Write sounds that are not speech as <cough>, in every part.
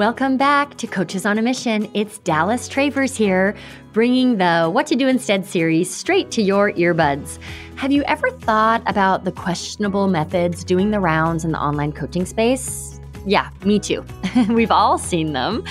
Welcome back to Coaches on a Mission. It's Dallas Travers here, bringing the What to Do Instead series straight to your earbuds. Have you ever thought about the questionable methods doing the rounds in the online coaching space? Yeah, me too. <laughs> We've all seen them.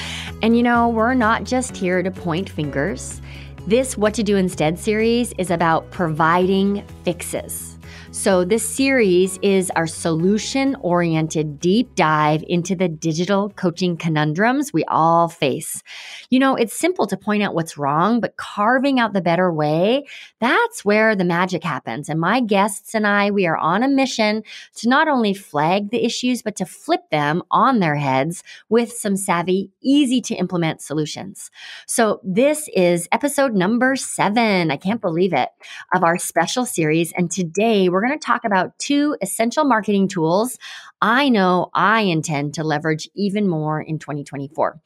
And you know, we're not just here to point fingers. This What to Do Instead series is about providing fixes. So, this series is our solution oriented deep dive into the digital coaching conundrums we all face. You know, it's simple to point out what's wrong, but carving out the better way, that's where the magic happens. And my guests and I, we are on a mission to not only flag the issues, but to flip them on their heads with some savvy, easy to implement solutions. So, this is episode number seven. I can't believe it of our special series. And today we're we're going to talk about two essential marketing tools I know I intend to leverage even more in 2024.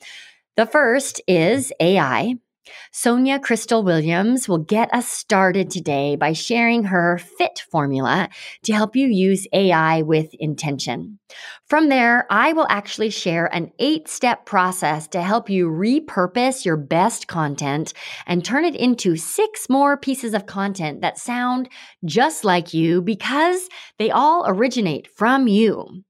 The first is AI. Sonja Crystal Williams will get us started today by sharing her FIT formula to help you use AI with intention. From there, I will actually share an eight step process to help you repurpose your best content and turn it into six more pieces of content that sound just like you because they all originate from you.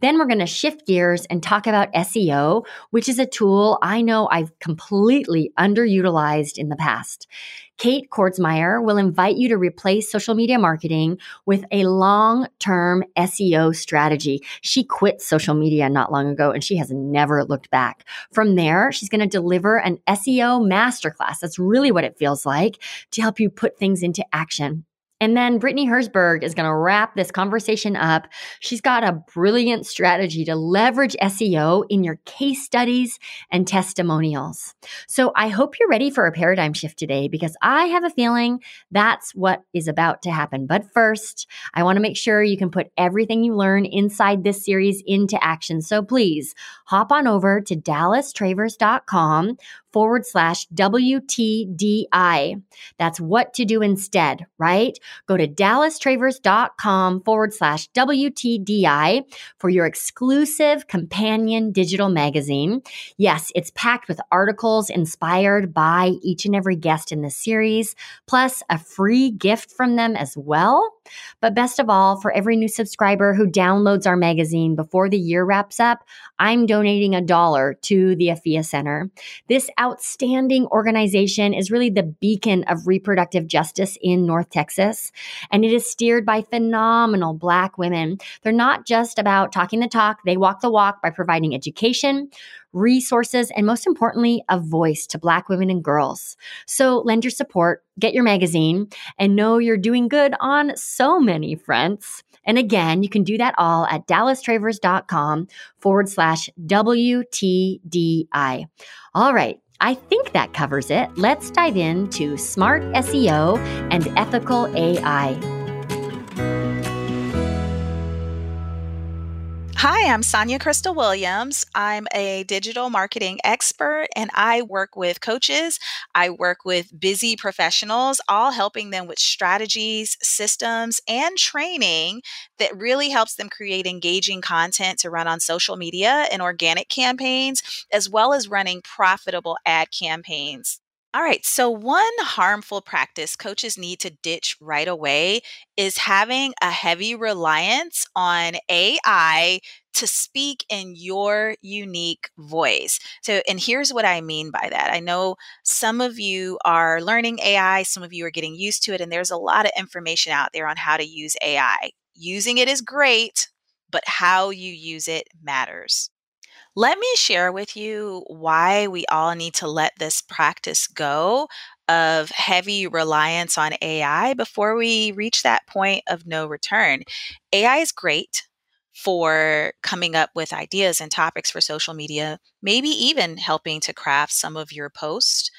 Then we're going to shift gears and talk about SEO, which is a tool I know I've completely underutilized in the past. Kate Kordsmeier will invite you to replace social media marketing with a long term SEO strategy. She quit social media not long ago and she has never looked back. From there, she's going to deliver an SEO masterclass. That's really what it feels like to help you put things into action. And then Brittany Herzberg is going to wrap this conversation up. She's got a brilliant strategy to leverage SEO in your case studies and testimonials. So I hope you're ready for a paradigm shift today because I have a feeling that's what is about to happen. But first, I want to make sure you can put everything you learn inside this series into action. So please hop on over to dallastravers.com forward slash WTDI. That's what to do instead, right? Go to dallastravers.com forward slash WTDI for your exclusive companion digital magazine. Yes, it's packed with articles inspired by each and every guest in the series, plus a free gift from them as well. But best of all, for every new subscriber who downloads our magazine before the year wraps up, I'm donating a dollar to the Afiya Center. This outstanding organization is really the beacon of reproductive justice in North Texas, and it is steered by phenomenal Black women. They're not just about talking the talk, they walk the walk by providing education, resources, and most importantly, a voice to Black women and girls. So lend your support, get your magazine, and know you're doing good on so many fronts. And again, you can do that all at dallastravers.com forward slash WTDI. All right. I think that covers it. Let's dive into smart SEO and ethical AI. Hi, I'm Sonja Crystal Williams. I'm a digital marketing expert and I work with coaches. I work with busy professionals, all helping them with strategies, systems, and training that really helps them create engaging content to run on social media and organic campaigns, as well as running profitable ad campaigns. All right. So, one harmful practice coaches need to ditch right away is having a heavy reliance on AI to speak in your unique voice. So, and here's what I mean by that. I know some of you are learning AI, some of you are getting used to it, and there's a lot of information out there on how to use AI. Using it is great, but how you use it matters. Let me share with you why we all need to let this practice go of heavy reliance on AI before we reach that point of no return. AI is great for coming up with ideas and topics for social media, maybe even helping to craft some of your posts,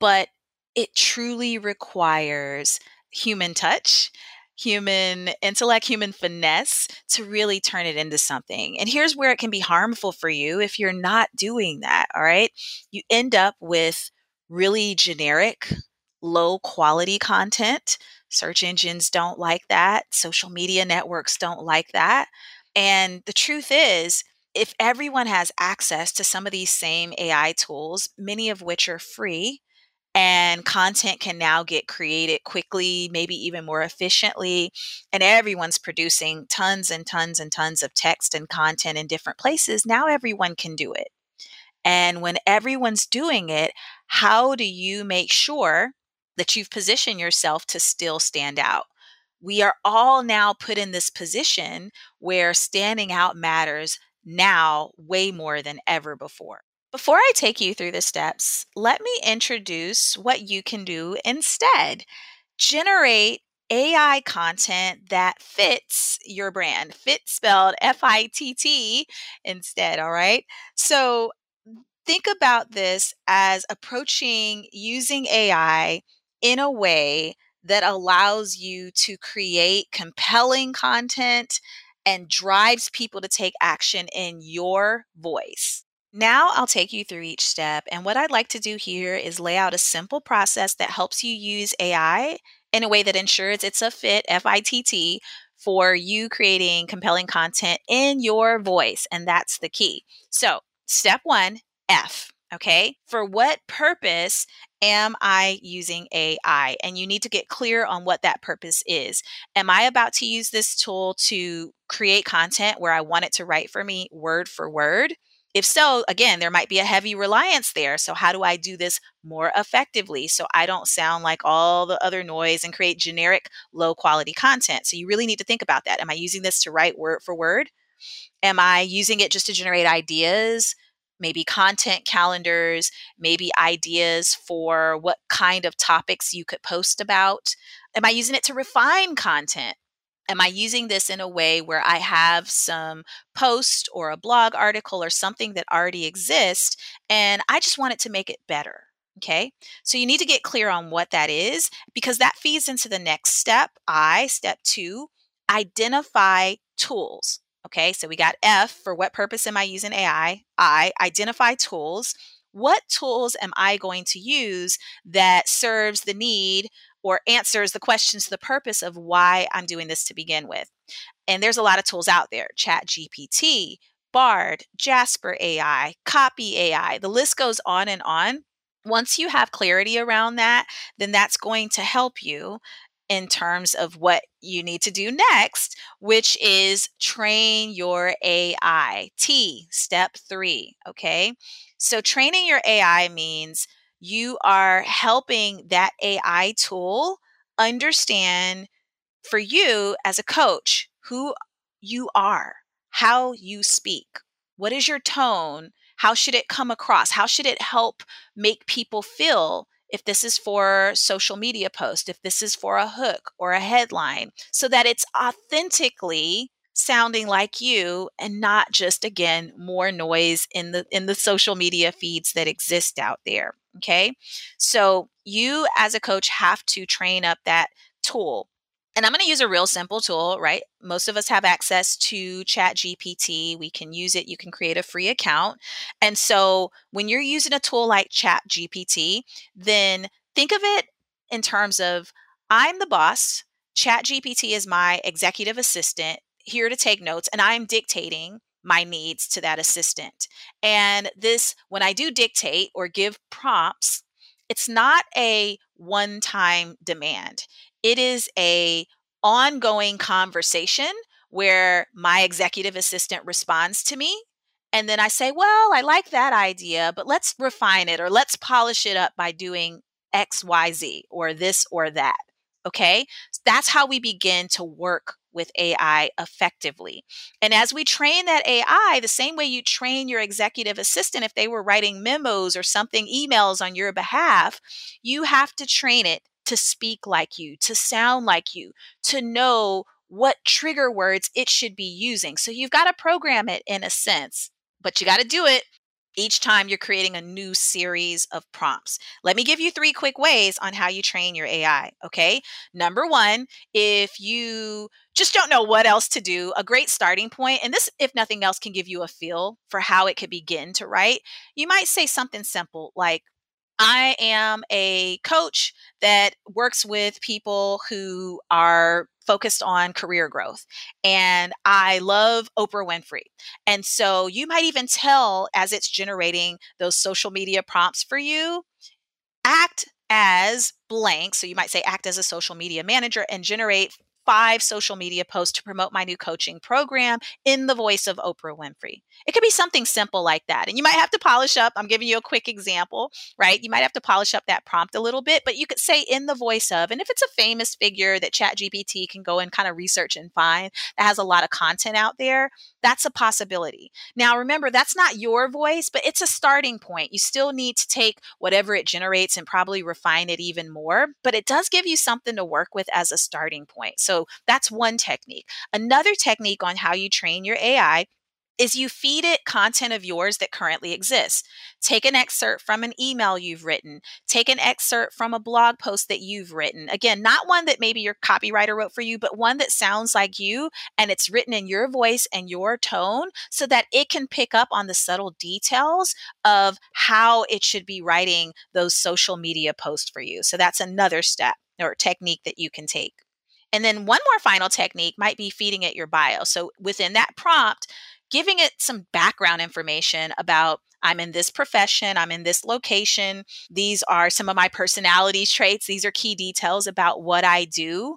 but it truly requires human touch human intellect, human finesse to really turn it into something. And here's where it can be harmful for you if you're not doing that. All right. You end up with really generic, low quality content. Search engines don't like that. Social media networks don't like that. And the truth is, if everyone has access to some of these same AI tools, many of which are free, and content can now get created quickly, maybe even more efficiently. And everyone's producing tons and tons and tons of text and content in different places. Now everyone can do it. And when everyone's doing it, how do you make sure that you've positioned yourself to still stand out? We are all now put in this position where standing out matters now way more than ever before. Before I take you through the steps, let me introduce what you can do instead. Generate AI content that fits your brand. Fit spelled F I T T instead, all right? So think about this as approaching using AI in a way that allows you to create compelling content and drives people to take action in your voice. Now I'll take you through each step. And what I'd like to do here is lay out a simple process that helps you use AI in a way that ensures it's a fit, F I T T, for you creating compelling content in your voice. And that's the key. So, step one F. Okay. For what purpose am I using AI? And you need to get clear on what that purpose is. Am I about to use this tool to create content where I want it to write for me word for word? If so, again, there might be a heavy reliance there. So, how do I do this more effectively so I don't sound like all the other noise and create generic, low quality content? So, you really need to think about that. Am I using this to write word for word? Am I using it just to generate ideas? Maybe content calendars, maybe ideas for what kind of topics you could post about? Am I using it to refine content? Am I using this in a way where I have some post or a blog article or something that already exists and I just want it to make it better? Okay, so you need to get clear on what that is because that feeds into the next step. I, step two, identify tools. Okay, so we got F for what purpose am I using AI? I, identify tools. What tools am I going to use that serves the need or answers the questions to the purpose of why I'm doing this to begin with. And there's a lot of tools out there Chat GPT, Bard, Jasper AI, Copy AI. The list goes on and on. Once you have clarity around that, then that's going to help you in terms of what you need to do next, which is train your AI. T, step three. Okay. So, training your AI means you are helping that AI tool understand for you as a coach who you are, how you speak, what is your tone, how should it come across, how should it help make people feel if this is for social media post, if this is for a hook or a headline, so that it's authentically sounding like you and not just again more noise in the in the social media feeds that exist out there okay so you as a coach have to train up that tool and I'm going to use a real simple tool, right? Most of us have access to Chat GPT. We can use it. You can create a free account. And so when you're using a tool like Chat GPT, then think of it in terms of I'm the boss. Chat GPT is my executive assistant here to take notes and I'm dictating my needs to that assistant. And this, when I do dictate or give prompts, it's not a one time demand. It is a ongoing conversation where my executive assistant responds to me and then I say, "Well, I like that idea, but let's refine it or let's polish it up by doing XYZ or this or that." Okay? That's how we begin to work with AI effectively. And as we train that AI, the same way you train your executive assistant, if they were writing memos or something, emails on your behalf, you have to train it to speak like you, to sound like you, to know what trigger words it should be using. So you've got to program it in a sense, but you got to do it each time you're creating a new series of prompts. Let me give you three quick ways on how you train your AI. Okay. Number one, if you just don't know what else to do, a great starting point, and this, if nothing else, can give you a feel for how it could begin to write. You might say something simple like, I am a coach that works with people who are focused on career growth. And I love Oprah Winfrey. And so you might even tell as it's generating those social media prompts for you, act as blank. So you might say act as a social media manager and generate five social media posts to promote my new coaching program in the voice of Oprah Winfrey. It could be something simple like that. And you might have to polish up. I'm giving you a quick example, right? You might have to polish up that prompt a little bit, but you could say in the voice of, and if it's a famous figure that ChatGPT can go and kind of research and find that has a lot of content out there, that's a possibility. Now, remember, that's not your voice, but it's a starting point. You still need to take whatever it generates and probably refine it even more, but it does give you something to work with as a starting point. So so that's one technique. Another technique on how you train your AI is you feed it content of yours that currently exists. Take an excerpt from an email you've written, take an excerpt from a blog post that you've written. Again, not one that maybe your copywriter wrote for you, but one that sounds like you and it's written in your voice and your tone so that it can pick up on the subtle details of how it should be writing those social media posts for you. So that's another step or technique that you can take. And then one more final technique might be feeding it your bio. So within that prompt, giving it some background information about I'm in this profession, I'm in this location. These are some of my personality traits. These are key details about what I do.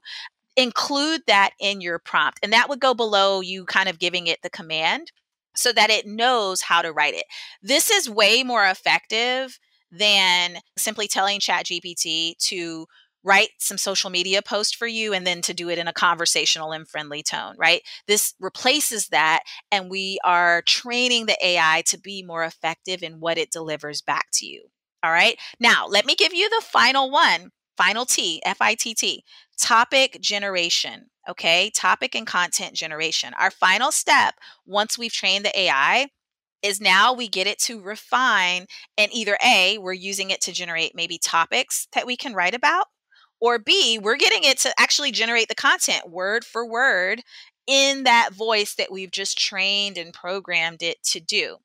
Include that in your prompt. And that would go below you kind of giving it the command so that it knows how to write it. This is way more effective than simply telling ChatGPT to write some social media post for you and then to do it in a conversational and friendly tone, right? This replaces that and we are training the AI to be more effective in what it delivers back to you. All right. Now, let me give you the final one, final T, F I T T, topic generation. Okay. Topic and content generation. Our final step, once we've trained the AI, is now we get it to refine and either A, we're using it to generate maybe topics that we can write about, or B, we're getting it to actually generate the content word for word in that voice that we've just trained and programmed it to do.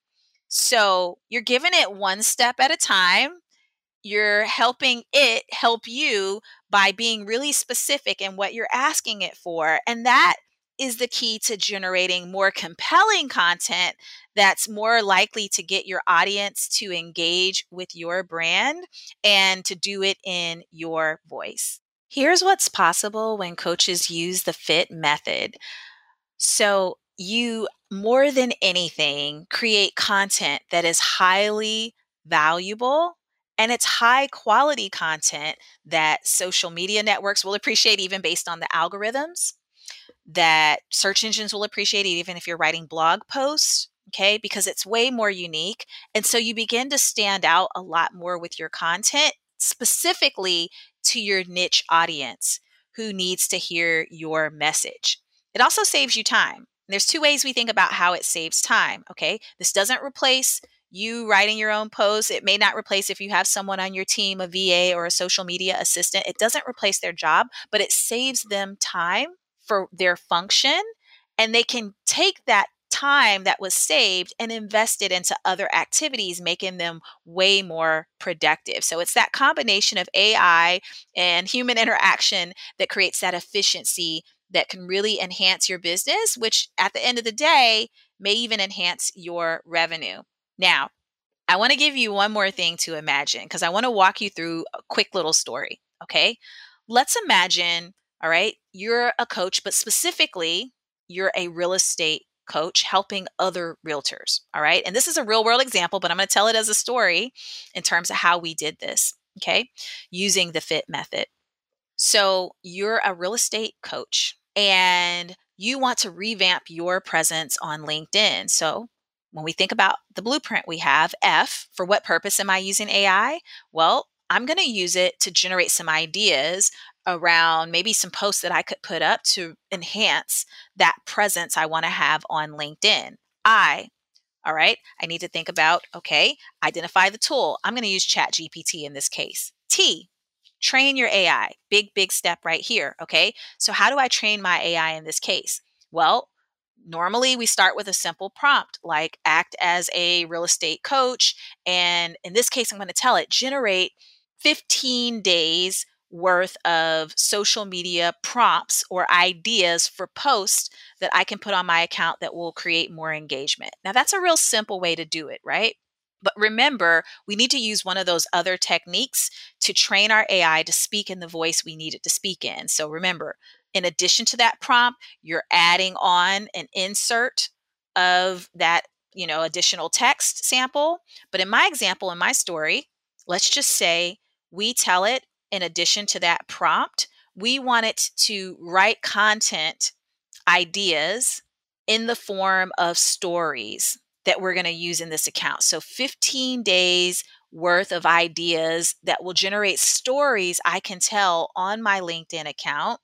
So you're giving it one step at a time. You're helping it help you by being really specific in what you're asking it for. And that is the key to generating more compelling content that's more likely to get your audience to engage with your brand and to do it in your voice. Here's what's possible when coaches use the FIT method. So, you more than anything create content that is highly valuable and it's high quality content that social media networks will appreciate, even based on the algorithms that search engines will appreciate it, even if you're writing blog posts. Okay, because it's way more unique. And so you begin to stand out a lot more with your content, specifically to your niche audience who needs to hear your message. It also saves you time. There's two ways we think about how it saves time. Okay, this doesn't replace you writing your own posts. It may not replace if you have someone on your team, a VA or a social media assistant. It doesn't replace their job, but it saves them time for their function and they can take that time that was saved and invest it into other activities, making them way more productive. So it's that combination of AI and human <laughs> interaction that creates that efficiency that can really enhance your business, which at the end of the day may even enhance your revenue. Now, I want to give you one more thing to imagine because I want to walk you through a quick little story. Okay. Let's imagine all right. You're a coach, but specifically, you're a real estate coach helping other realtors. All right. And this is a real world example, but I'm going to tell it as a story in terms of how we did this. Okay. Using the FIT method. So you're a real estate coach and you want to revamp your presence on LinkedIn. So when we think about the blueprint we have, F, for what purpose am I using AI? Well, I'm going to use it to generate some ideas around maybe some posts that I could put up to enhance that presence I want to have on LinkedIn. I, all right, I need to think about, okay, identify the tool. I'm going to use Chat GPT in this case. T, train your AI. Big, big step right here. Okay. So, how do I train my AI in this case? Well, Normally, we start with a simple prompt like act as a real estate coach. And in this case, I'm going to tell it generate 15 days worth of social media prompts or ideas for posts that I can put on my account that will create more engagement. Now, that's a real simple way to do it, right? But remember, we need to use one of those other techniques to train our AI to speak in the voice we need it to speak in. So remember, in addition to that prompt, you're adding on an insert of that, you know, additional text sample. But in my example, in my story, let's just say we tell it in addition to that prompt, we want it to write content ideas in the form of stories that we're going to use in this account. So 15 days worth of ideas that will generate stories I can tell on my LinkedIn account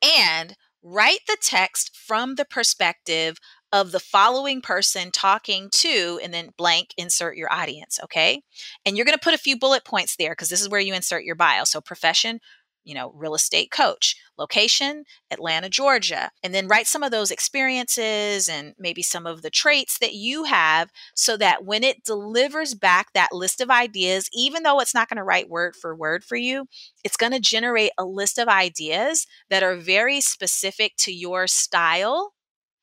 and write the text from the perspective of the following person talking to, and then blank, insert your audience. Okay. And you're going to put a few bullet points there because this is where you insert your bio. So, profession, you know, real estate coach, location, Atlanta, Georgia, and then write some of those experiences and maybe some of the traits that you have so that when it delivers back that list of ideas, even though it's not going to write word for word for you, it's going to generate a list of ideas that are very specific to your style,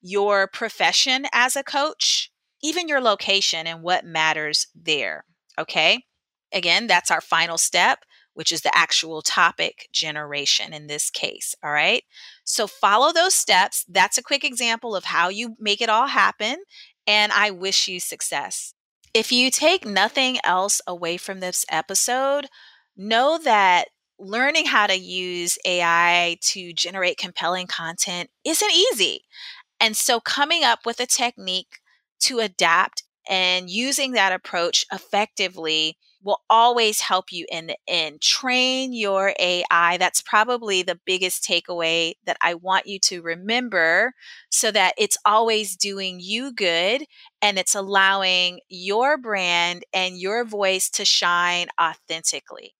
your profession as a coach, even your location and what matters there. Okay. Again, that's our final step which is the actual topic generation in this case. All right. So follow those steps. That's a quick example of how you make it all happen. And I wish you success. If you take nothing else away from this episode, know that learning how to use AI to generate compelling content isn't easy. And so coming up with a technique to adapt and using that approach effectively will always help you in the end. Train your AI. That's probably the biggest takeaway that I want you to remember so that it's always doing you good and it's allowing your brand and your voice to shine authentically.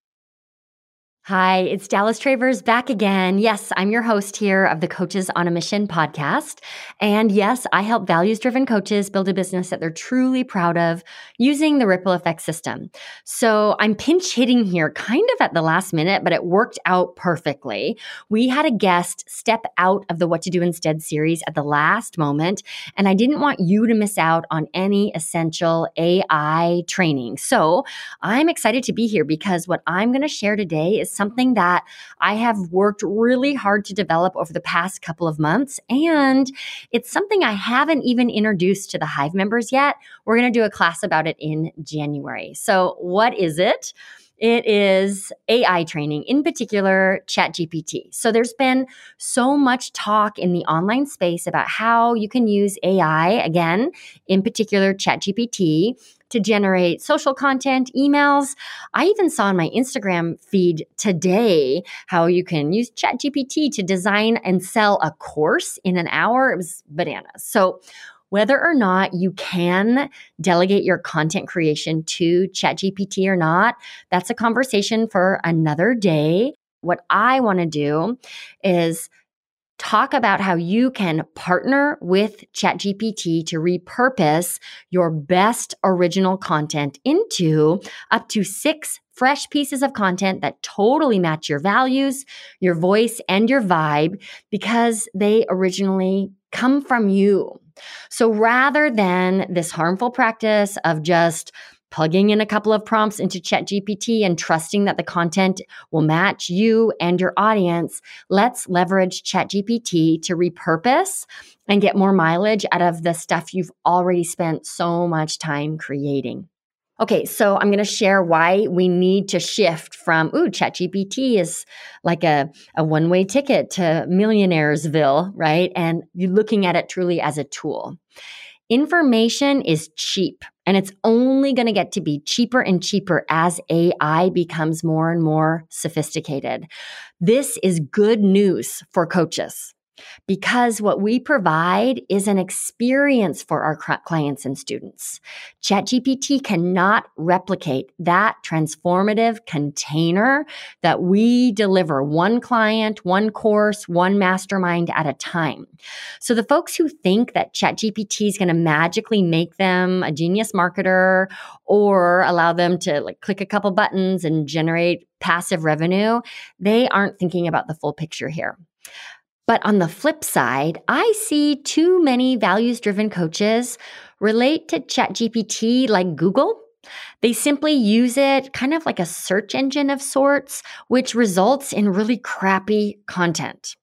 Hi, it's Dallas Travers back again. Yes, I'm your host here of the Coaches on a Mission podcast. And yes, I help values driven coaches build a business that they're truly proud of using the ripple effect system. So I'm pinch hitting here kind of at the last minute, but it worked out perfectly. We had a guest step out of the What to Do Instead series at the last moment, and I didn't want you to miss out on any essential AI training. So I'm excited to be here because what I'm going to share today is something that I have worked really hard to develop over the past couple of months. And it's something I haven't even introduced to the Hive members yet. We're going to do a class about it in January. So, what is it? It is AI training, in particular, ChatGPT. So there's been so much talk in the online space about how you can use AI, again, in particular, ChatGPT, to generate social content, emails. I even saw on my Instagram feed today how you can use ChatGPT to design and sell a course in an hour. It was bananas. So, whether or not you can delegate your content creation to ChatGPT or not, that's a conversation for another day. What I want to do is talk about how you can partner with ChatGPT to repurpose your best original content into up to six fresh pieces of content that totally match your values, your voice, and your vibe because they originally come from you. So rather than this harmful practice of just plugging in a couple of prompts into ChatGPT and trusting that the content will match you and your audience, let's leverage ChatGPT to repurpose and get more mileage out of the stuff you've already spent so much time creating. Okay, so I'm going to share why we need to shift from, ooh, ChatGPT is like a, a one way ticket to millionairesville, right? And you're looking at it truly as a tool. Information is cheap and it's only going to get to be cheaper and cheaper as AI becomes more and more sophisticated. This is good news for coaches. Because what we provide is an experience for our clients and students. ChatGPT cannot replicate that transformative container that we deliver one client, one course, one mastermind at a time. So the folks who think that ChatGPT is going to magically make them a genius marketer or allow them to like click a couple buttons and generate passive revenue, they aren't thinking about the full picture here. But on the flip side, I see too many values driven coaches relate to ChatGPT like Google. They simply use it kind of like a search engine of sorts, which results in really crappy content.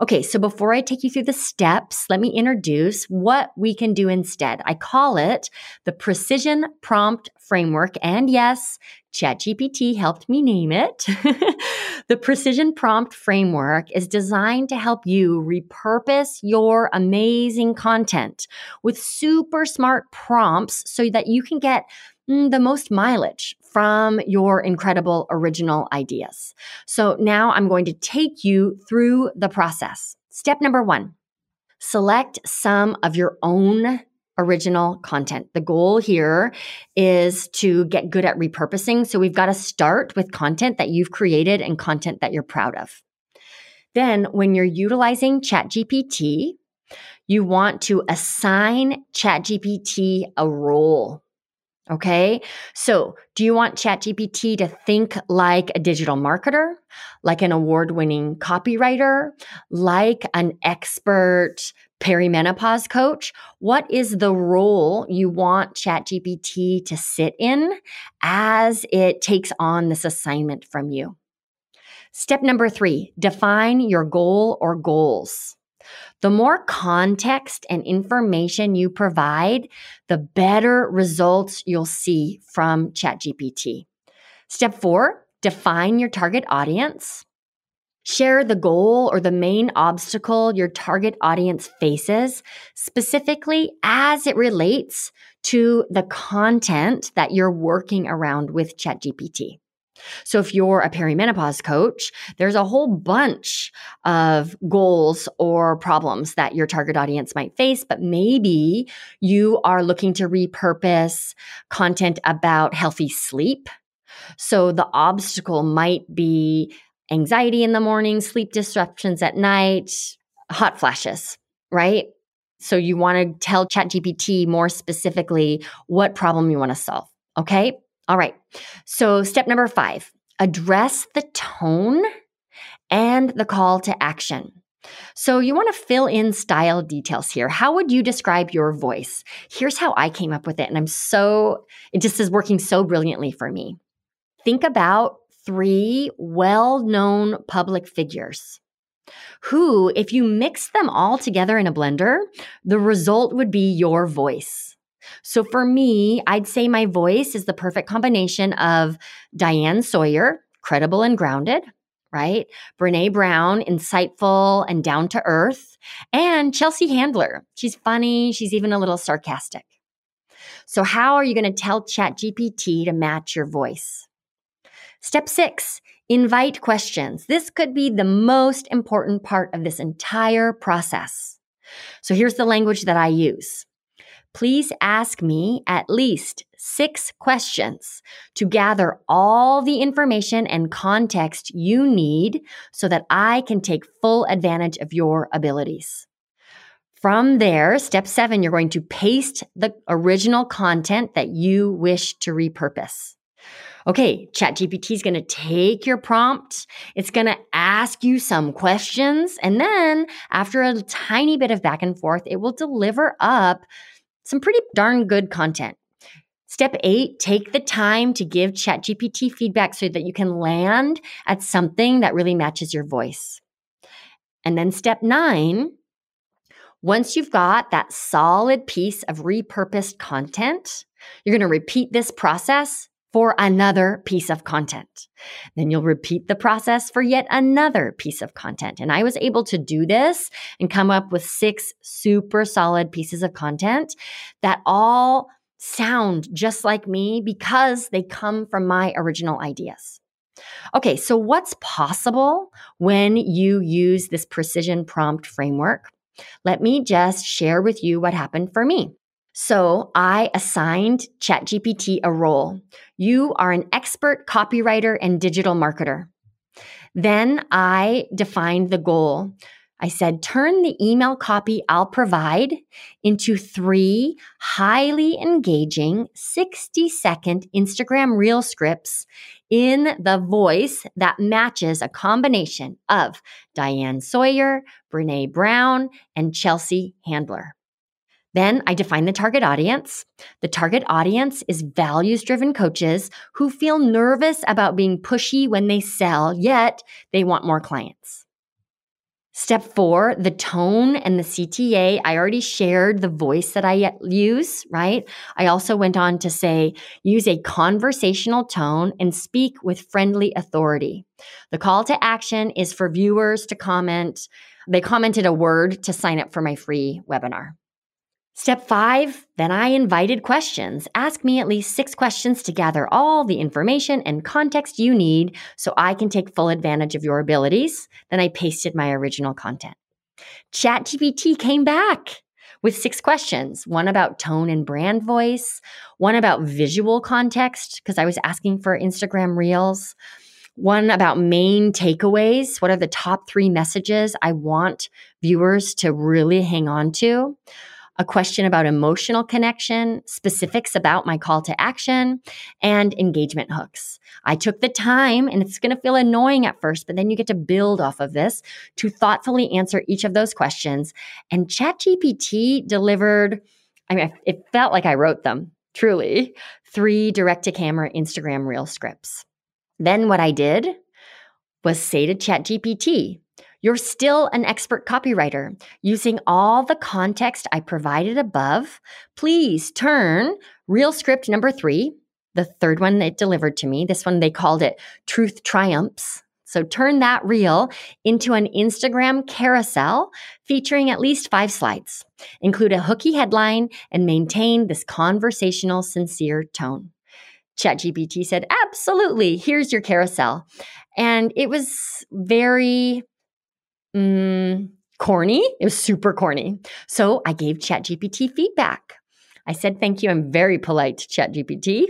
Okay, so before I take you through the steps, let me introduce what we can do instead. I call it the Precision Prompt Framework. And yes, ChatGPT helped me name it. <laughs> the Precision Prompt Framework is designed to help you repurpose your amazing content with super smart prompts so that you can get mm, the most mileage from your incredible original ideas. So now I'm going to take you through the process. Step number one select some of your own original content. The goal here is to get good at repurposing. So we've got to start with content that you've created and content that you're proud of. Then when you're utilizing ChatGPT, you want to assign ChatGPT a role. Okay. So do you want ChatGPT to think like a digital marketer, like an award winning copywriter, like an expert perimenopause coach? What is the role you want ChatGPT to sit in as it takes on this assignment from you? Step number three, define your goal or goals. The more context and information you provide, the better results you'll see from ChatGPT. Step four, define your target audience. Share the goal or the main obstacle your target audience faces, specifically as it relates to the content that you're working around with ChatGPT. So if you're a perimenopause coach, there's a whole bunch of goals or problems that your target audience might face, but maybe you are looking to repurpose content about healthy sleep. So the obstacle might be anxiety in the morning, sleep disruptions at night, hot flashes, right? So you want to tell ChatGPT more specifically what problem you want to solve. Okay. All right. So, step number five address the tone and the call to action. So, you want to fill in style details here. How would you describe your voice? Here's how I came up with it. And I'm so, it just is working so brilliantly for me. Think about three well known public figures who, if you mix them all together in a blender, the result would be your voice. So for me, I'd say my voice is the perfect combination of Diane Sawyer, credible and grounded, right? Brene Brown, insightful and down to earth, and Chelsea Handler. She's funny, she's even a little sarcastic. So, how are you going to tell ChatGPT to match your voice? Step six, invite questions. This could be the most important part of this entire process. So, here's the language that I use please ask me at least six questions to gather all the information and context you need so that I can take full advantage of your abilities. From there, step seven, you're going to paste the original content that you wish to repurpose. Okay, ChatGPT is going to take your prompt. It's going to ask you some questions. And then after a tiny bit of back and forth, it will deliver up some pretty darn good content. Step eight, take the time to give ChatGPT feedback so that you can land at something that really matches your voice. And then step nine, once you've got that solid piece of repurposed content, you're going to repeat this process for another piece of content. Then you'll repeat the process for yet another piece of content. And I was able to do this and come up with six super solid pieces of content that all sound just like me because they come from my original ideas. Okay, so what's possible when you use this precision prompt framework? Let me just share with you what happened for me. So I assigned ChatGPT a role. You are an expert copywriter and digital marketer. Then I defined the goal. I said, turn the email copy I'll provide into three highly engaging 60 second Instagram reel scripts in the voice that matches a combination of Diane Sawyer, Brene Brown, and Chelsea Handler. Then I define the target audience. The target audience is values driven coaches who feel nervous about being pushy when they sell, yet they want more clients. Step four, the tone and the CTA. I already shared the voice that I use, right? I also went on to say use a conversational tone and speak with friendly authority. The call to action is for viewers to comment. They commented a word to sign up for my free webinar. Step five, then I invited questions. Ask me at least six questions to gather all the information and context you need so I can take full advantage of your abilities. Then I pasted my original content. ChatGPT came back with six questions one about tone and brand voice, one about visual context, because I was asking for Instagram Reels, one about main takeaways. What are the top three messages I want viewers to really hang on to? A question about emotional connection, specifics about my call to action, and engagement hooks. I took the time, and it's going to feel annoying at first, but then you get to build off of this to thoughtfully answer each of those questions. And ChatGPT delivered, I mean, it felt like I wrote them, truly, three direct to camera Instagram reel scripts. Then what I did was say to ChatGPT, you're still an expert copywriter. Using all the context I provided above, please turn reel script number three, the third one they delivered to me. This one they called it Truth Triumphs. So turn that reel into an Instagram carousel featuring at least five slides. Include a hooky headline and maintain this conversational, sincere tone. ChatGPT said, Absolutely, here's your carousel. And it was very mm, corny. It was super corny. So I gave ChatGPT feedback. I said, Thank you. I'm very polite to ChatGPT.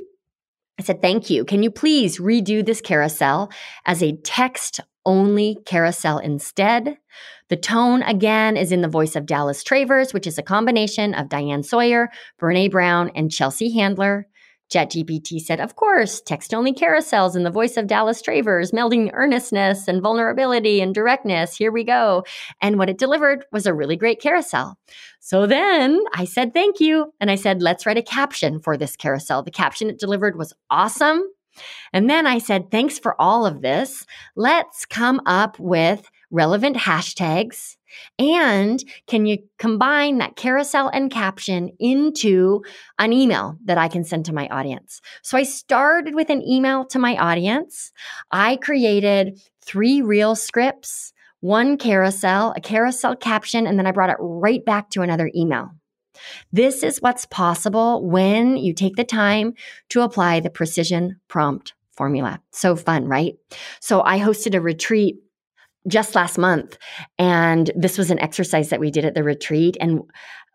I said, Thank you. Can you please redo this carousel as a text only carousel instead? The tone, again, is in the voice of Dallas Travers, which is a combination of Diane Sawyer, Brene Brown, and Chelsea Handler. ChatGPT said, Of course, text only carousels in the voice of Dallas Travers, melding earnestness and vulnerability and directness. Here we go. And what it delivered was a really great carousel. So then I said, Thank you. And I said, Let's write a caption for this carousel. The caption it delivered was awesome. And then I said, Thanks for all of this. Let's come up with relevant hashtags and can you combine that carousel and caption into an email that I can send to my audience? So I started with an email to my audience. I created three reel scripts, one carousel, a carousel caption, and then I brought it right back to another email. This is what's possible when you take the time to apply the precision prompt formula. So fun, right? So I hosted a retreat just last month. And this was an exercise that we did at the retreat. And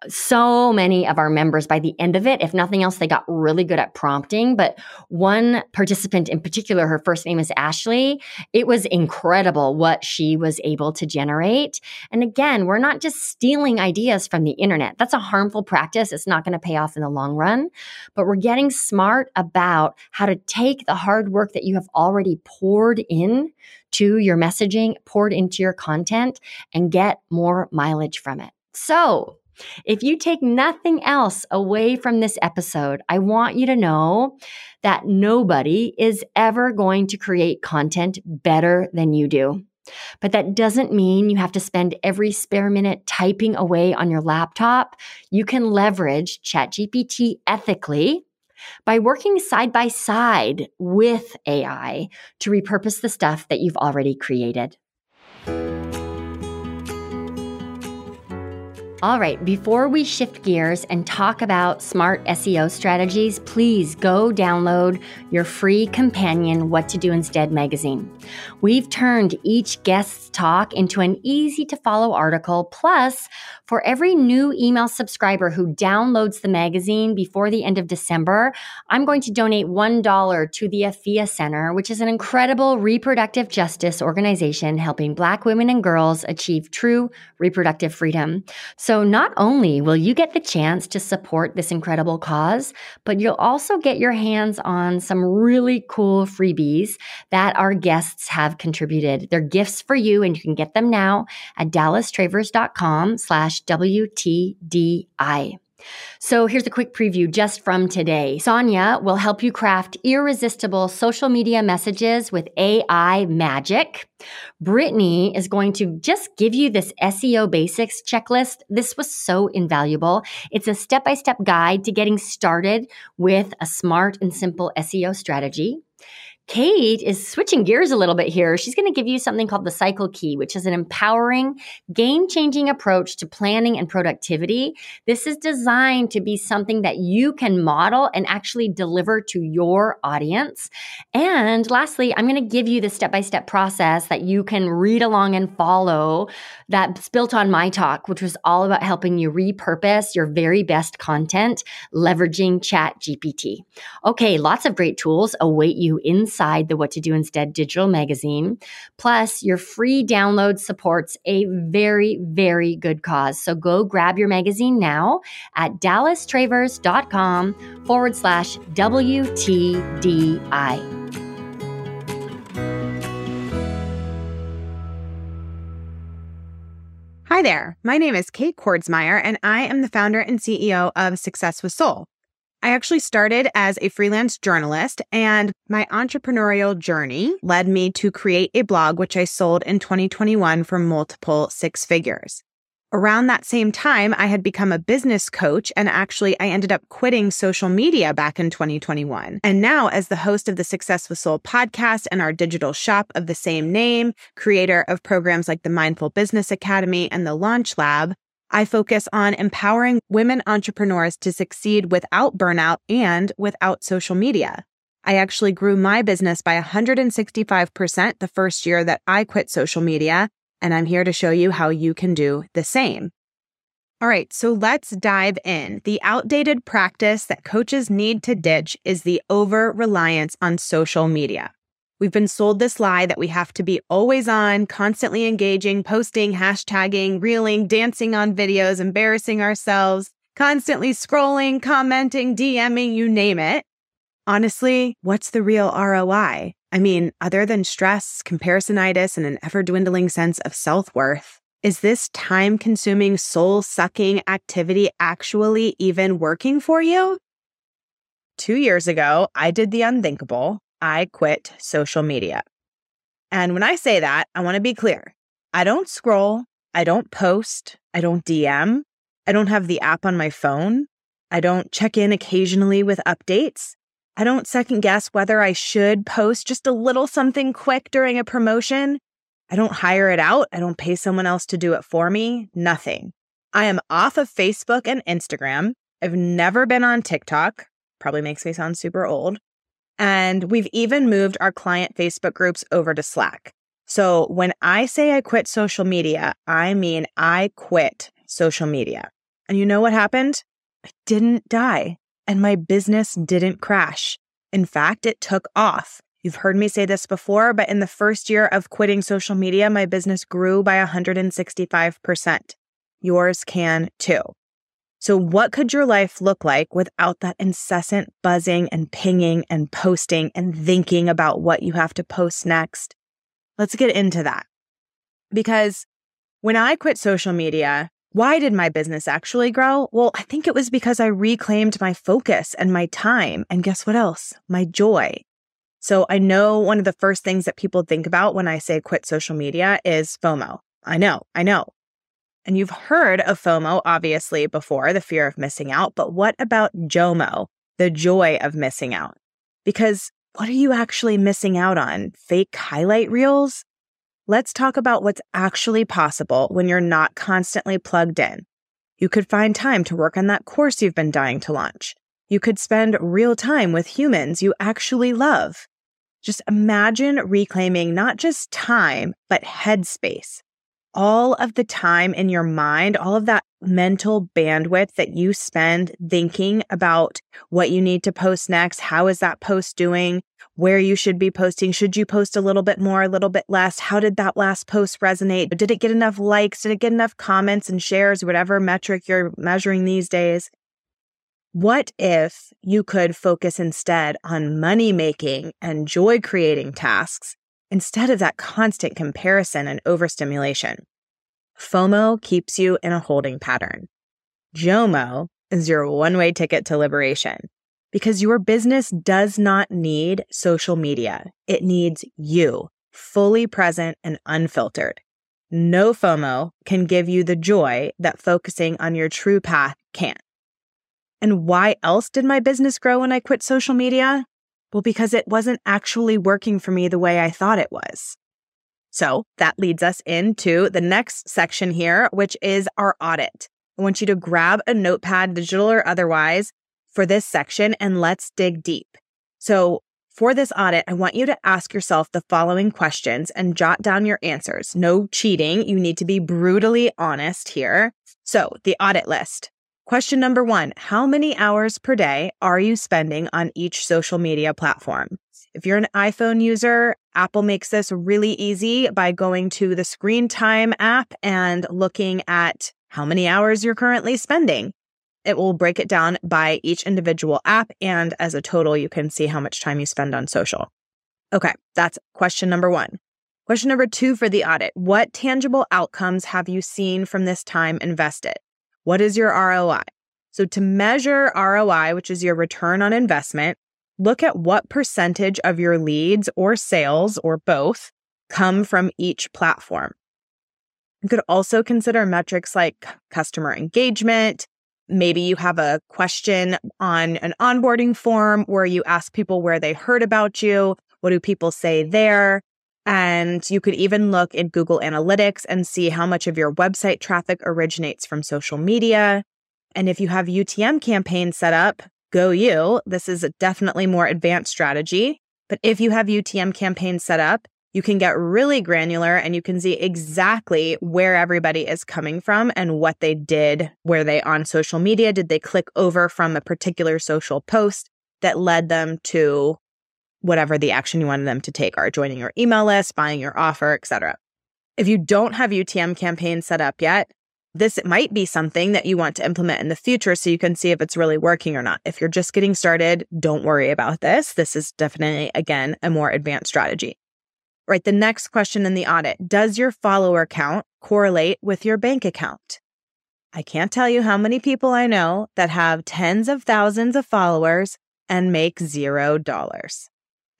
so many of our members by the end of it. If nothing else they got really good at prompting. But one participant in particular her first name is ashley. It was incredible what she was able to generate. And again we're not just stealing ideas from the internet. That's a harmful practice. It's not going to pay off in the long run. But we're getting smart about how to take the hard work that you have already poured in to your messaging poured into your content and get more mileage from it. So if you take nothing else away from this episode, I want you to know that nobody is ever going to create content better than you do. But that doesn't mean you have to spend every spare minute typing away on your laptop. You can leverage ChatGPT ethically by working side by side with AI to repurpose the stuff that you've already created. All right, before we shift gears and talk about smart SEO strategies, please go download your free companion What to Do Instead magazine. We've turned each guest's talk into an easy to follow article. Plus, for every new email subscriber who downloads the magazine before the end of December, I'm going to donate $1 to the Afiya Center, which is an incredible reproductive justice organization helping Black women and girls achieve true reproductive freedom. So, not only will you get the chance to support this incredible cause, but you'll also get your hands on some really cool freebies that our guests have contributed. They're gifts for you, and you can get them now at dallastravers.com slash WTDI. So here's a quick preview just from today. Sonja will help you craft irresistible social media messages with AI magic. Brittany is going to just give you this SEO basics checklist. This was so invaluable. It's a step by step guide to getting started with a smart and simple SEO strategy. Kate is switching gears a little bit here. She's going to give you something called the cycle key, which is an empowering, game changing approach to planning and productivity. This is designed to be something that you can model and actually deliver to your audience. And lastly, I'm going to give you the step by step process that you can read along and follow that's built on my talk, which was all about helping you repurpose your very best content, leveraging Chat GPT. Okay, lots of great tools await you inside inside the What to Do Instead digital magazine. Plus, your free download supports a very, very good cause. So go grab your magazine now at dallastravers.com forward slash WTDI. Hi there. My name is Kate Kordsmeier, and I am the founder and CEO of Success with Soul. I actually started as a freelance journalist, and my entrepreneurial journey led me to create a blog, which I sold in 2021 for multiple six figures. Around that same time, I had become a business coach and actually I ended up quitting social media back in 2021. And now as the host of the Success with Soul podcast and our digital shop of the same name, creator of programs like the Mindful Business Academy and the Launch Lab, I focus on empowering women entrepreneurs to succeed without burnout and without social media. I actually grew my business by 165% the first year that I quit social media, and I'm here to show you how you can do the same. All right, so let's dive in. The outdated practice that coaches need to ditch is the over reliance on social media. We've been sold this lie that we have to be always on, constantly engaging, posting, hashtagging, reeling, dancing on videos, embarrassing ourselves, constantly scrolling, commenting, DMing, you name it. Honestly, what's the real ROI? I mean, other than stress, comparisonitis, and an ever dwindling sense of self worth, is this time consuming, soul sucking activity actually even working for you? Two years ago, I did the unthinkable. I quit social media. And when I say that, I want to be clear. I don't scroll. I don't post. I don't DM. I don't have the app on my phone. I don't check in occasionally with updates. I don't second guess whether I should post just a little something quick during a promotion. I don't hire it out. I don't pay someone else to do it for me. Nothing. I am off of Facebook and Instagram. I've never been on TikTok. Probably makes me sound super old. And we've even moved our client Facebook groups over to Slack. So when I say I quit social media, I mean I quit social media. And you know what happened? I didn't die and my business didn't crash. In fact, it took off. You've heard me say this before, but in the first year of quitting social media, my business grew by 165%. Yours can too. So, what could your life look like without that incessant buzzing and pinging and posting and thinking about what you have to post next? Let's get into that. Because when I quit social media, why did my business actually grow? Well, I think it was because I reclaimed my focus and my time. And guess what else? My joy. So I know one of the first things that people think about when I say quit social media is FOMO. I know, I know. And you've heard of FOMO, obviously, before the fear of missing out. But what about JOMO, the joy of missing out? Because what are you actually missing out on? Fake highlight reels? Let's talk about what's actually possible when you're not constantly plugged in. You could find time to work on that course you've been dying to launch. You could spend real time with humans you actually love. Just imagine reclaiming not just time, but headspace. All of the time in your mind, all of that mental bandwidth that you spend thinking about what you need to post next. How is that post doing? Where you should be posting. Should you post a little bit more, a little bit less? How did that last post resonate? Did it get enough likes? Did it get enough comments and shares? Whatever metric you're measuring these days. What if you could focus instead on money making and joy creating tasks instead of that constant comparison and overstimulation? FOMO keeps you in a holding pattern. JOMO is your one way ticket to liberation because your business does not need social media. It needs you fully present and unfiltered. No FOMO can give you the joy that focusing on your true path can't. And why else did my business grow when I quit social media? Well, because it wasn't actually working for me the way I thought it was. So that leads us into the next section here, which is our audit. I want you to grab a notepad, digital or otherwise, for this section and let's dig deep. So for this audit, I want you to ask yourself the following questions and jot down your answers. No cheating. You need to be brutally honest here. So the audit list. Question number one How many hours per day are you spending on each social media platform? If you're an iPhone user, Apple makes this really easy by going to the screen time app and looking at how many hours you're currently spending. It will break it down by each individual app, and as a total, you can see how much time you spend on social. Okay, that's question number one. Question number two for the audit What tangible outcomes have you seen from this time invested? What is your ROI? So to measure ROI, which is your return on investment, look at what percentage of your leads or sales or both come from each platform. You could also consider metrics like customer engagement. Maybe you have a question on an onboarding form where you ask people where they heard about you. What do people say there? And you could even look in Google Analytics and see how much of your website traffic originates from social media. And if you have UTM campaigns set up, go you. This is a definitely more advanced strategy. But if you have UTM campaigns set up, you can get really granular and you can see exactly where everybody is coming from and what they did. Were they on social media? Did they click over from a particular social post that led them to whatever the action you wanted them to take are joining your email list, buying your offer, etc. If you don't have UTM campaigns set up yet, this might be something that you want to implement in the future so you can see if it's really working or not. If you're just getting started, don't worry about this. This is definitely, again, a more advanced strategy. Right. The next question in the audit Does your follower count correlate with your bank account? I can't tell you how many people I know that have tens of thousands of followers and make zero dollars.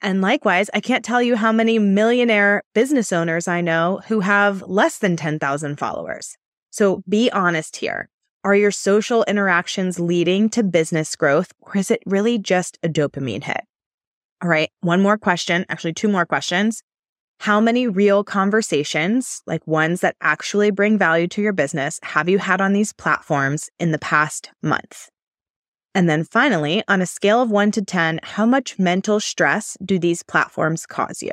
And likewise, I can't tell you how many millionaire business owners I know who have less than 10,000 followers. So be honest here. Are your social interactions leading to business growth or is it really just a dopamine hit? All right. One more question, actually, two more questions. How many real conversations, like ones that actually bring value to your business, have you had on these platforms in the past month? And then finally, on a scale of one to 10, how much mental stress do these platforms cause you?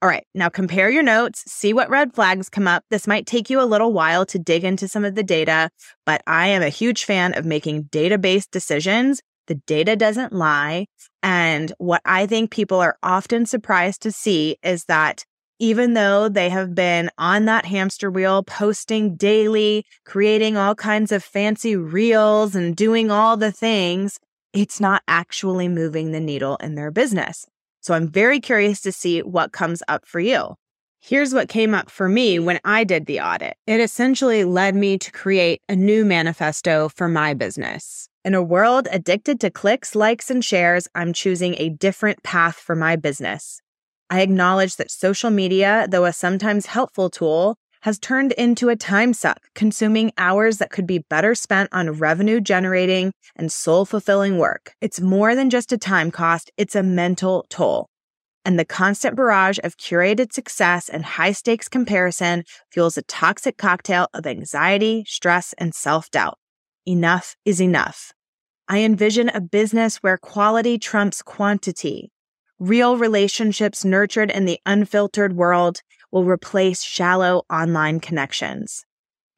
All right, now compare your notes, see what red flags come up. This might take you a little while to dig into some of the data, but I am a huge fan of making data based decisions. The data doesn't lie. And what I think people are often surprised to see is that even though they have been on that hamster wheel, posting daily, creating all kinds of fancy reels and doing all the things, it's not actually moving the needle in their business. So I'm very curious to see what comes up for you. Here's what came up for me when I did the audit. It essentially led me to create a new manifesto for my business. In a world addicted to clicks, likes, and shares, I'm choosing a different path for my business. I acknowledge that social media, though a sometimes helpful tool, has turned into a time suck, consuming hours that could be better spent on revenue generating and soul fulfilling work. It's more than just a time cost, it's a mental toll. And the constant barrage of curated success and high stakes comparison fuels a toxic cocktail of anxiety, stress, and self doubt. Enough is enough. I envision a business where quality trumps quantity. Real relationships nurtured in the unfiltered world will replace shallow online connections.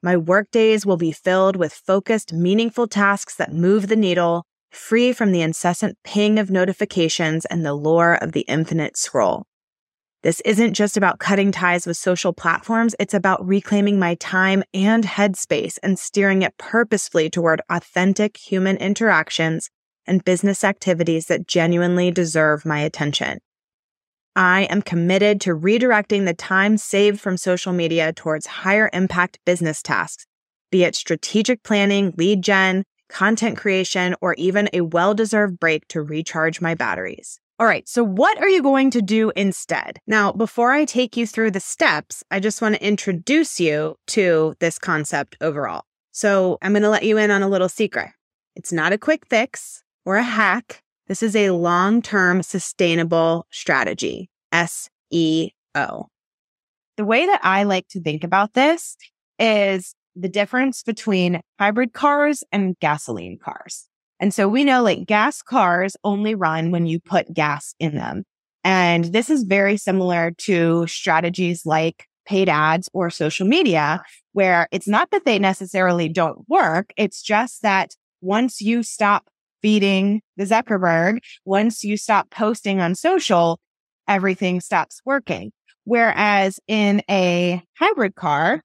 My workdays will be filled with focused, meaningful tasks that move the needle, free from the incessant ping of notifications and the lure of the infinite scroll. This isn't just about cutting ties with social platforms. It's about reclaiming my time and headspace and steering it purposefully toward authentic human interactions and business activities that genuinely deserve my attention. I am committed to redirecting the time saved from social media towards higher impact business tasks, be it strategic planning, lead gen, content creation, or even a well deserved break to recharge my batteries. All right, so what are you going to do instead? Now, before I take you through the steps, I just want to introduce you to this concept overall. So I'm going to let you in on a little secret. It's not a quick fix or a hack. This is a long term sustainable strategy, SEO. The way that I like to think about this is the difference between hybrid cars and gasoline cars. And so we know like gas cars only run when you put gas in them. And this is very similar to strategies like paid ads or social media, where it's not that they necessarily don't work. It's just that once you stop feeding the Zuckerberg, once you stop posting on social, everything stops working. Whereas in a hybrid car,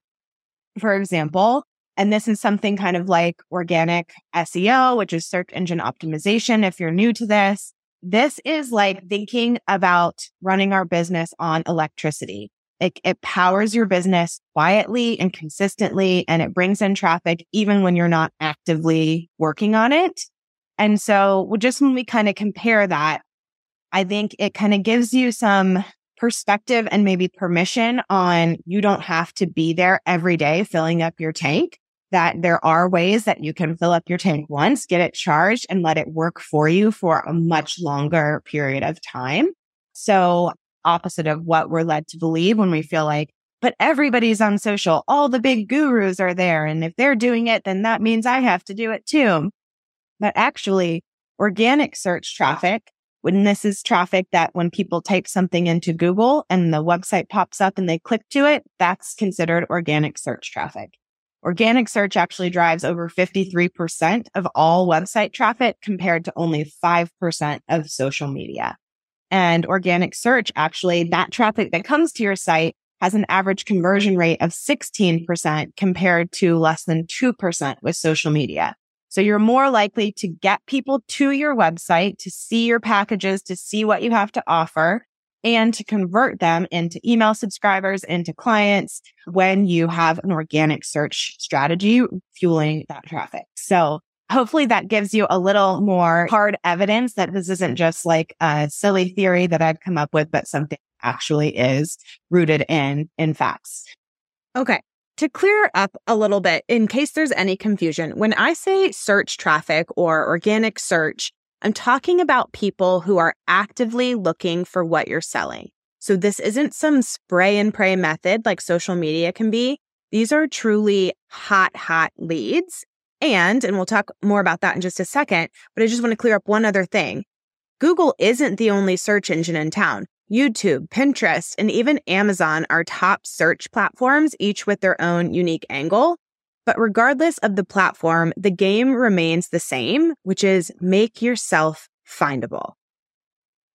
for example, and this is something kind of like organic SEO, which is search engine optimization. If you're new to this, this is like thinking about running our business on electricity. It, it powers your business quietly and consistently, and it brings in traffic even when you're not actively working on it. And so just when we kind of compare that, I think it kind of gives you some perspective and maybe permission on you don't have to be there every day filling up your tank that there are ways that you can fill up your tank once, get it charged and let it work for you for a much longer period of time. So opposite of what we're led to believe when we feel like, but everybody's on social. All the big gurus are there. And if they're doing it, then that means I have to do it too. But actually organic search traffic, when this is traffic that when people type something into Google and the website pops up and they click to it, that's considered organic search traffic. Organic search actually drives over 53% of all website traffic compared to only 5% of social media. And organic search actually, that traffic that comes to your site has an average conversion rate of 16% compared to less than 2% with social media. So you're more likely to get people to your website to see your packages, to see what you have to offer and to convert them into email subscribers, into clients when you have an organic search strategy fueling that traffic. So hopefully that gives you a little more hard evidence that this isn't just like a silly theory that I've come up with, but something actually is rooted in, in facts. Okay. To clear up a little bit, in case there's any confusion, when I say search traffic or organic search, I'm talking about people who are actively looking for what you're selling. So this isn't some spray and pray method like social media can be. These are truly hot, hot leads. And, and we'll talk more about that in just a second, but I just want to clear up one other thing. Google isn't the only search engine in town. YouTube, Pinterest, and even Amazon are top search platforms, each with their own unique angle. But regardless of the platform, the game remains the same, which is make yourself findable.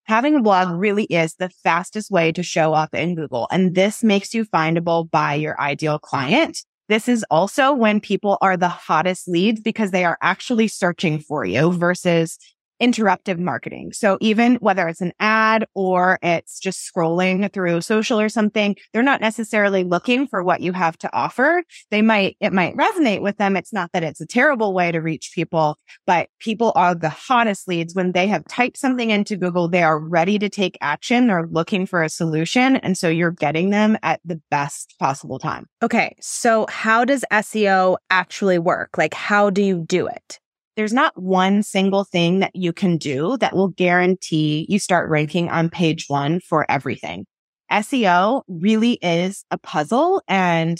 Having a blog really is the fastest way to show up in Google. And this makes you findable by your ideal client. This is also when people are the hottest leads because they are actually searching for you versus interruptive marketing. So even whether it's an ad or it's just scrolling through social or something, they're not necessarily looking for what you have to offer. They might, it might resonate with them. It's not that it's a terrible way to reach people, but people are the hottest leads when they have typed something into Google. They are ready to take action. They're looking for a solution. And so you're getting them at the best possible time. Okay. So how does SEO actually work? Like, how do you do it? There's not one single thing that you can do that will guarantee you start ranking on page one for everything. SEO really is a puzzle and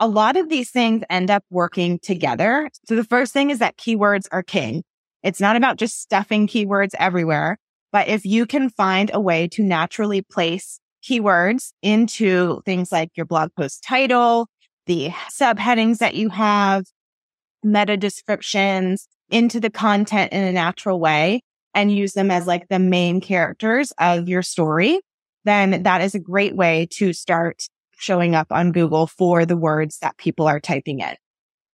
a lot of these things end up working together. So the first thing is that keywords are king. It's not about just stuffing keywords everywhere, but if you can find a way to naturally place keywords into things like your blog post title, the subheadings that you have, meta descriptions into the content in a natural way and use them as like the main characters of your story, then that is a great way to start showing up on Google for the words that people are typing in.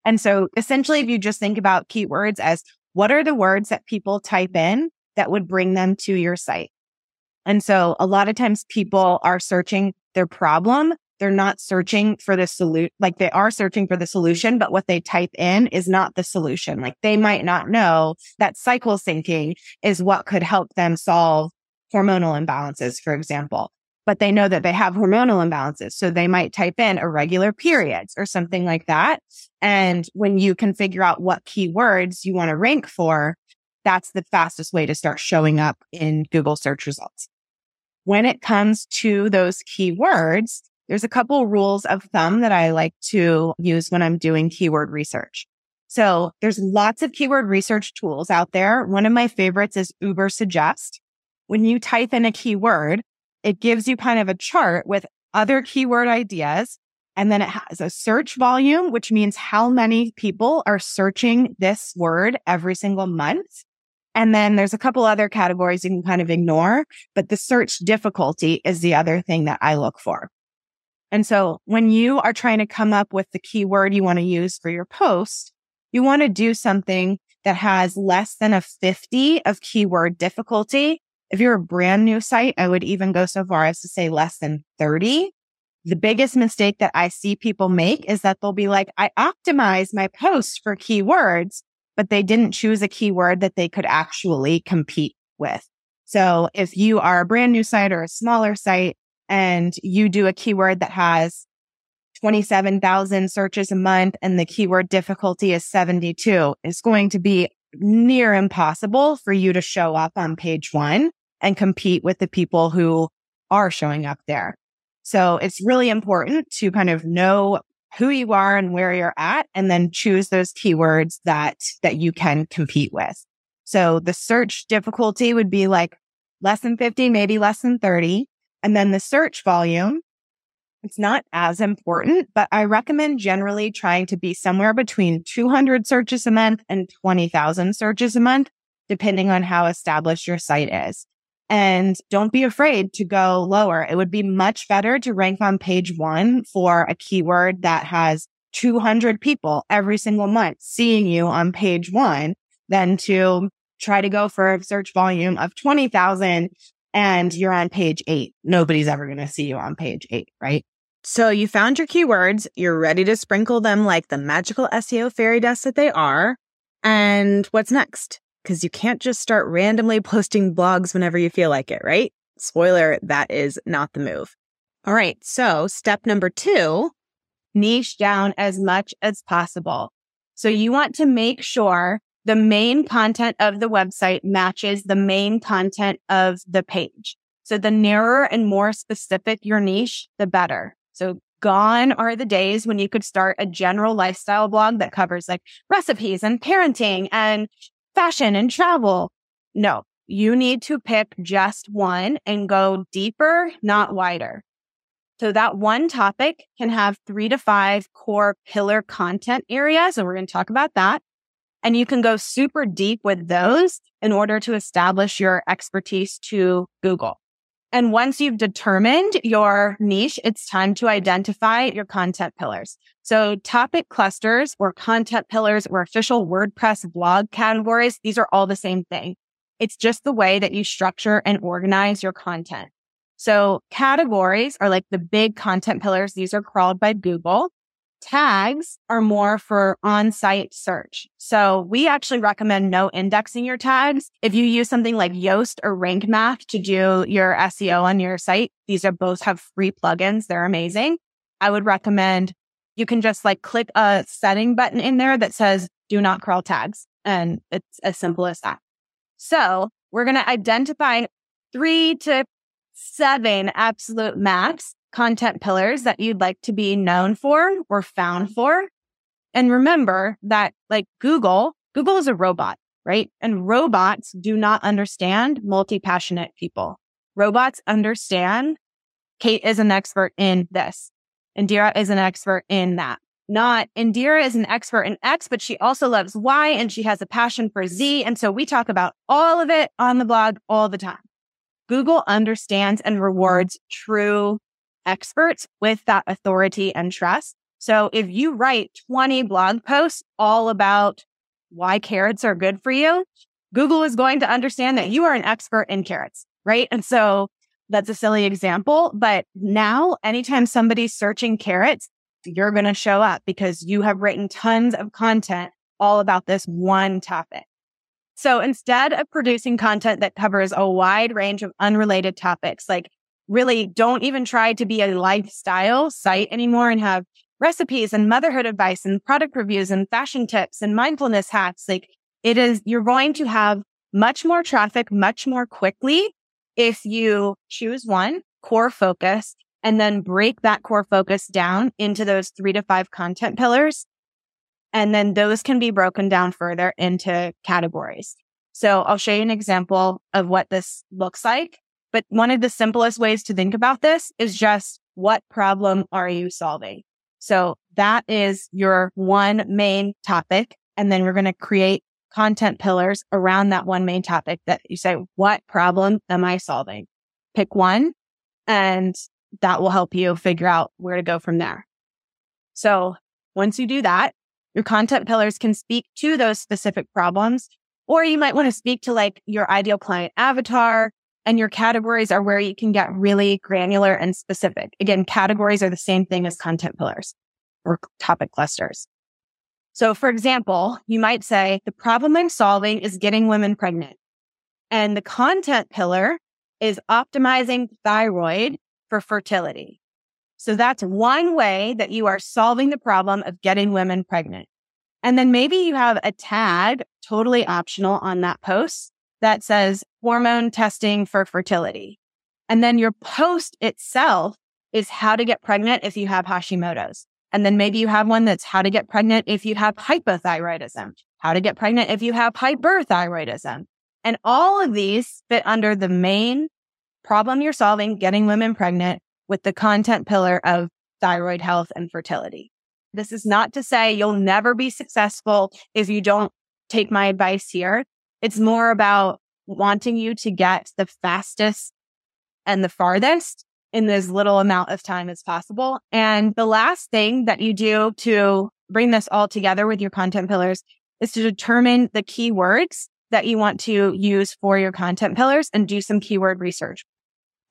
And so essentially, if you just think about keywords as what are the words that people type in that would bring them to your site? And so a lot of times people are searching their problem. They're not searching for the solution. Like they are searching for the solution, but what they type in is not the solution. Like they might not know that cycle syncing is what could help them solve hormonal imbalances, for example. But they know that they have hormonal imbalances. So they might type in irregular periods or something like that. And when you can figure out what keywords you want to rank for, that's the fastest way to start showing up in Google search results when it comes to those keywords, there's a couple rules of thumb that I like to use when I'm doing keyword research. So there's lots of keyword research tools out there. One of my favorites is Uber Suggest. When you type in a keyword, it gives you kind of a chart with other keyword ideas. And then it has a search volume, which means how many people are searching this word every single month. And then there's a couple other categories you can kind of ignore, but the search difficulty is the other thing that I look for. And so when you are trying to come up with the keyword you want to use for your post, you want to do something that has less than a 50 of keyword difficulty. If you're a brand new site, I would even go so far as to say less than 30. The biggest mistake that I see people make is that they'll be like, I optimize my post for keywords, but they didn't choose a keyword that they could actually compete with. So if you are a brand new site or a smaller site and you do a keyword that has 27,000 searches a month and the keyword difficulty is 72, it's going to be near impossible for you to show up on page one and compete with the people who are showing up there. So it's really important to kind of know who you are and where you're at, and then choose those keywords that, that you can compete with. So the search difficulty would be like less than 50, maybe less than 30. And then the search volume, it's not as important, but I recommend generally trying to be somewhere between 200 searches a month and 20,000 searches a month, depending on how established your site is. And don't be afraid to go lower. It would be much better to rank on page one for a keyword that has 200 people every single month seeing you on page one than to try to go for a search volume of 20,000 and you're on page eight. Nobody's ever going to see you on page eight, right? So you found your keywords. You're ready to sprinkle them like the magical SEO fairy dust that they are. And what's next? because you can't just start randomly posting blogs whenever you feel like it, right? Spoiler, that is not the move. All right. So step number two, niche down as much as possible. So you want to make sure the main content of the website matches the main content of the page. So the narrower and more specific your niche, the better. So gone are the days when you could start a general lifestyle blog that covers like recipes and parenting and fashion and travel. No, you need to pick just one and go deeper, not wider. So that one topic can have three to five core pillar content areas. And we're going to talk about that. And you can go super deep with those in order to establish your expertise to Google. And once you've determined your niche, it's time to identify your content pillars. So topic clusters or content pillars or official WordPress blog categories, these are all the same thing. It's just the way that you structure and organize your content. So categories are like the big content pillars. These are crawled by Google. Tags are more for on-site search. So we actually recommend no indexing your tags. If you use something like Yoast or Rank Math to do your SEO on your site, these are both have free plugins. They're amazing. I would recommend you can just like click a setting button in there that says do not crawl tags. And it's as simple as that. So we're going to identify three to seven absolute max content pillars that you'd like to be known for or found for. And remember that like Google, Google is a robot, right? And robots do not understand multi-passionate people. Robots understand Kate is an expert in this. Indira is an expert in that. Not Indira is an expert in X, but she also loves Y and she has a passion for Z. And so we talk about all of it on the blog all the time. Google understands and rewards true experts with that authority and trust. So if you write 20 blog posts all about why carrots are good for you, Google is going to understand that you are an expert in carrots, right? And so that's a silly example, but now anytime somebody's searching carrots, you're going to show up because you have written tons of content all about this one topic. So instead of producing content that covers a wide range of unrelated topics, like really don't even try to be a lifestyle site anymore and have recipes and motherhood advice and product reviews and fashion tips and mindfulness hacks. Like it is, you're going to have much more traffic much more quickly if you choose one core focus and then break that core focus down into those three to five content pillars. And then those can be broken down further into categories. So I'll show you an example of what this looks like. But one of the simplest ways to think about this is just what problem are you solving? So that is your one main topic. And then we're going to create content pillars around that one main topic that you say, what problem am I solving? Pick one and that will help you figure out where to go from there. So once you do that, your content pillars can speak to those specific problems, or you might want to speak to like your ideal client avatar and your categories are where you can get really granular and specific. Again, categories are the same thing as content pillars or topic clusters. So for example, you might say the problem I'm solving is getting women pregnant and the content pillar is optimizing thyroid for fertility. So that's one way that you are solving the problem of getting women pregnant. And then maybe you have a tag totally optional on that post that says hormone testing for fertility. And then your post itself is how to get pregnant if you have Hashimoto's. And then maybe you have one that's how to get pregnant if you have hypothyroidism, how to get pregnant if you have hyperthyroidism. And all of these fit under the main problem you're solving, getting women pregnant with the content pillar of thyroid health and fertility. This is not to say you'll never be successful if you don't take my advice here. It's more about wanting you to get the fastest and the farthest in as little amount of time as possible. And the last thing that you do to bring this all together with your content pillars is to determine the keywords that you want to use for your content pillars and do some keyword research.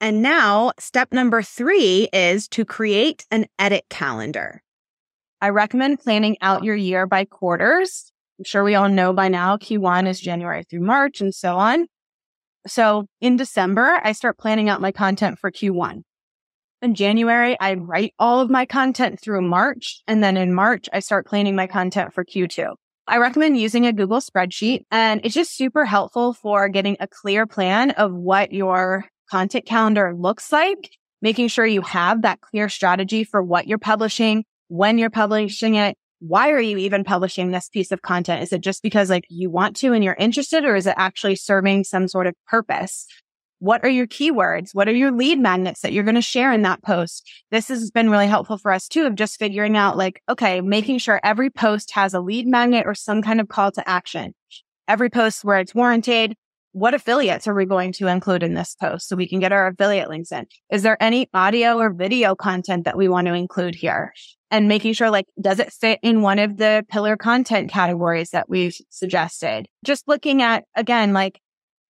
And now step number three is to create an edit calendar. I recommend planning out your year by quarters. I'm sure we all know by now Q1 is January through March and so on. So in December, I start planning out my content for Q1. In January, I write all of my content through March. And then in March, I start planning my content for Q2. I recommend using a Google spreadsheet and it's just super helpful for getting a clear plan of what your content calendar looks like, making sure you have that clear strategy for what you're publishing, when you're publishing it. Why are you even publishing this piece of content? Is it just because like you want to and you're interested or is it actually serving some sort of purpose? What are your keywords? What are your lead magnets that you're going to share in that post? This has been really helpful for us too of just figuring out like, okay, making sure every post has a lead magnet or some kind of call to action. Every post where it's warranted, what affiliates are we going to include in this post so we can get our affiliate links in? Is there any audio or video content that we want to include here? And making sure like, does it fit in one of the pillar content categories that we've suggested? Just looking at again, like,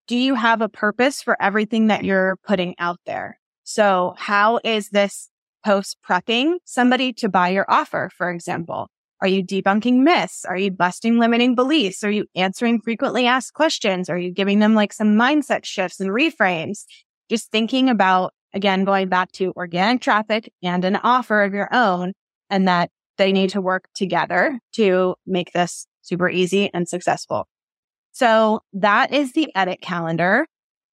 do you have a purpose for everything that you're putting out there? So how is this post prepping somebody to buy your offer, for example? Are you debunking myths? Are you busting limiting beliefs? Are you answering frequently asked questions? Are you giving them like some mindset shifts and reframes? Just thinking about, again, going back to organic traffic and an offer of your own and that they need to work together to make this super easy and successful. So that is the edit calendar,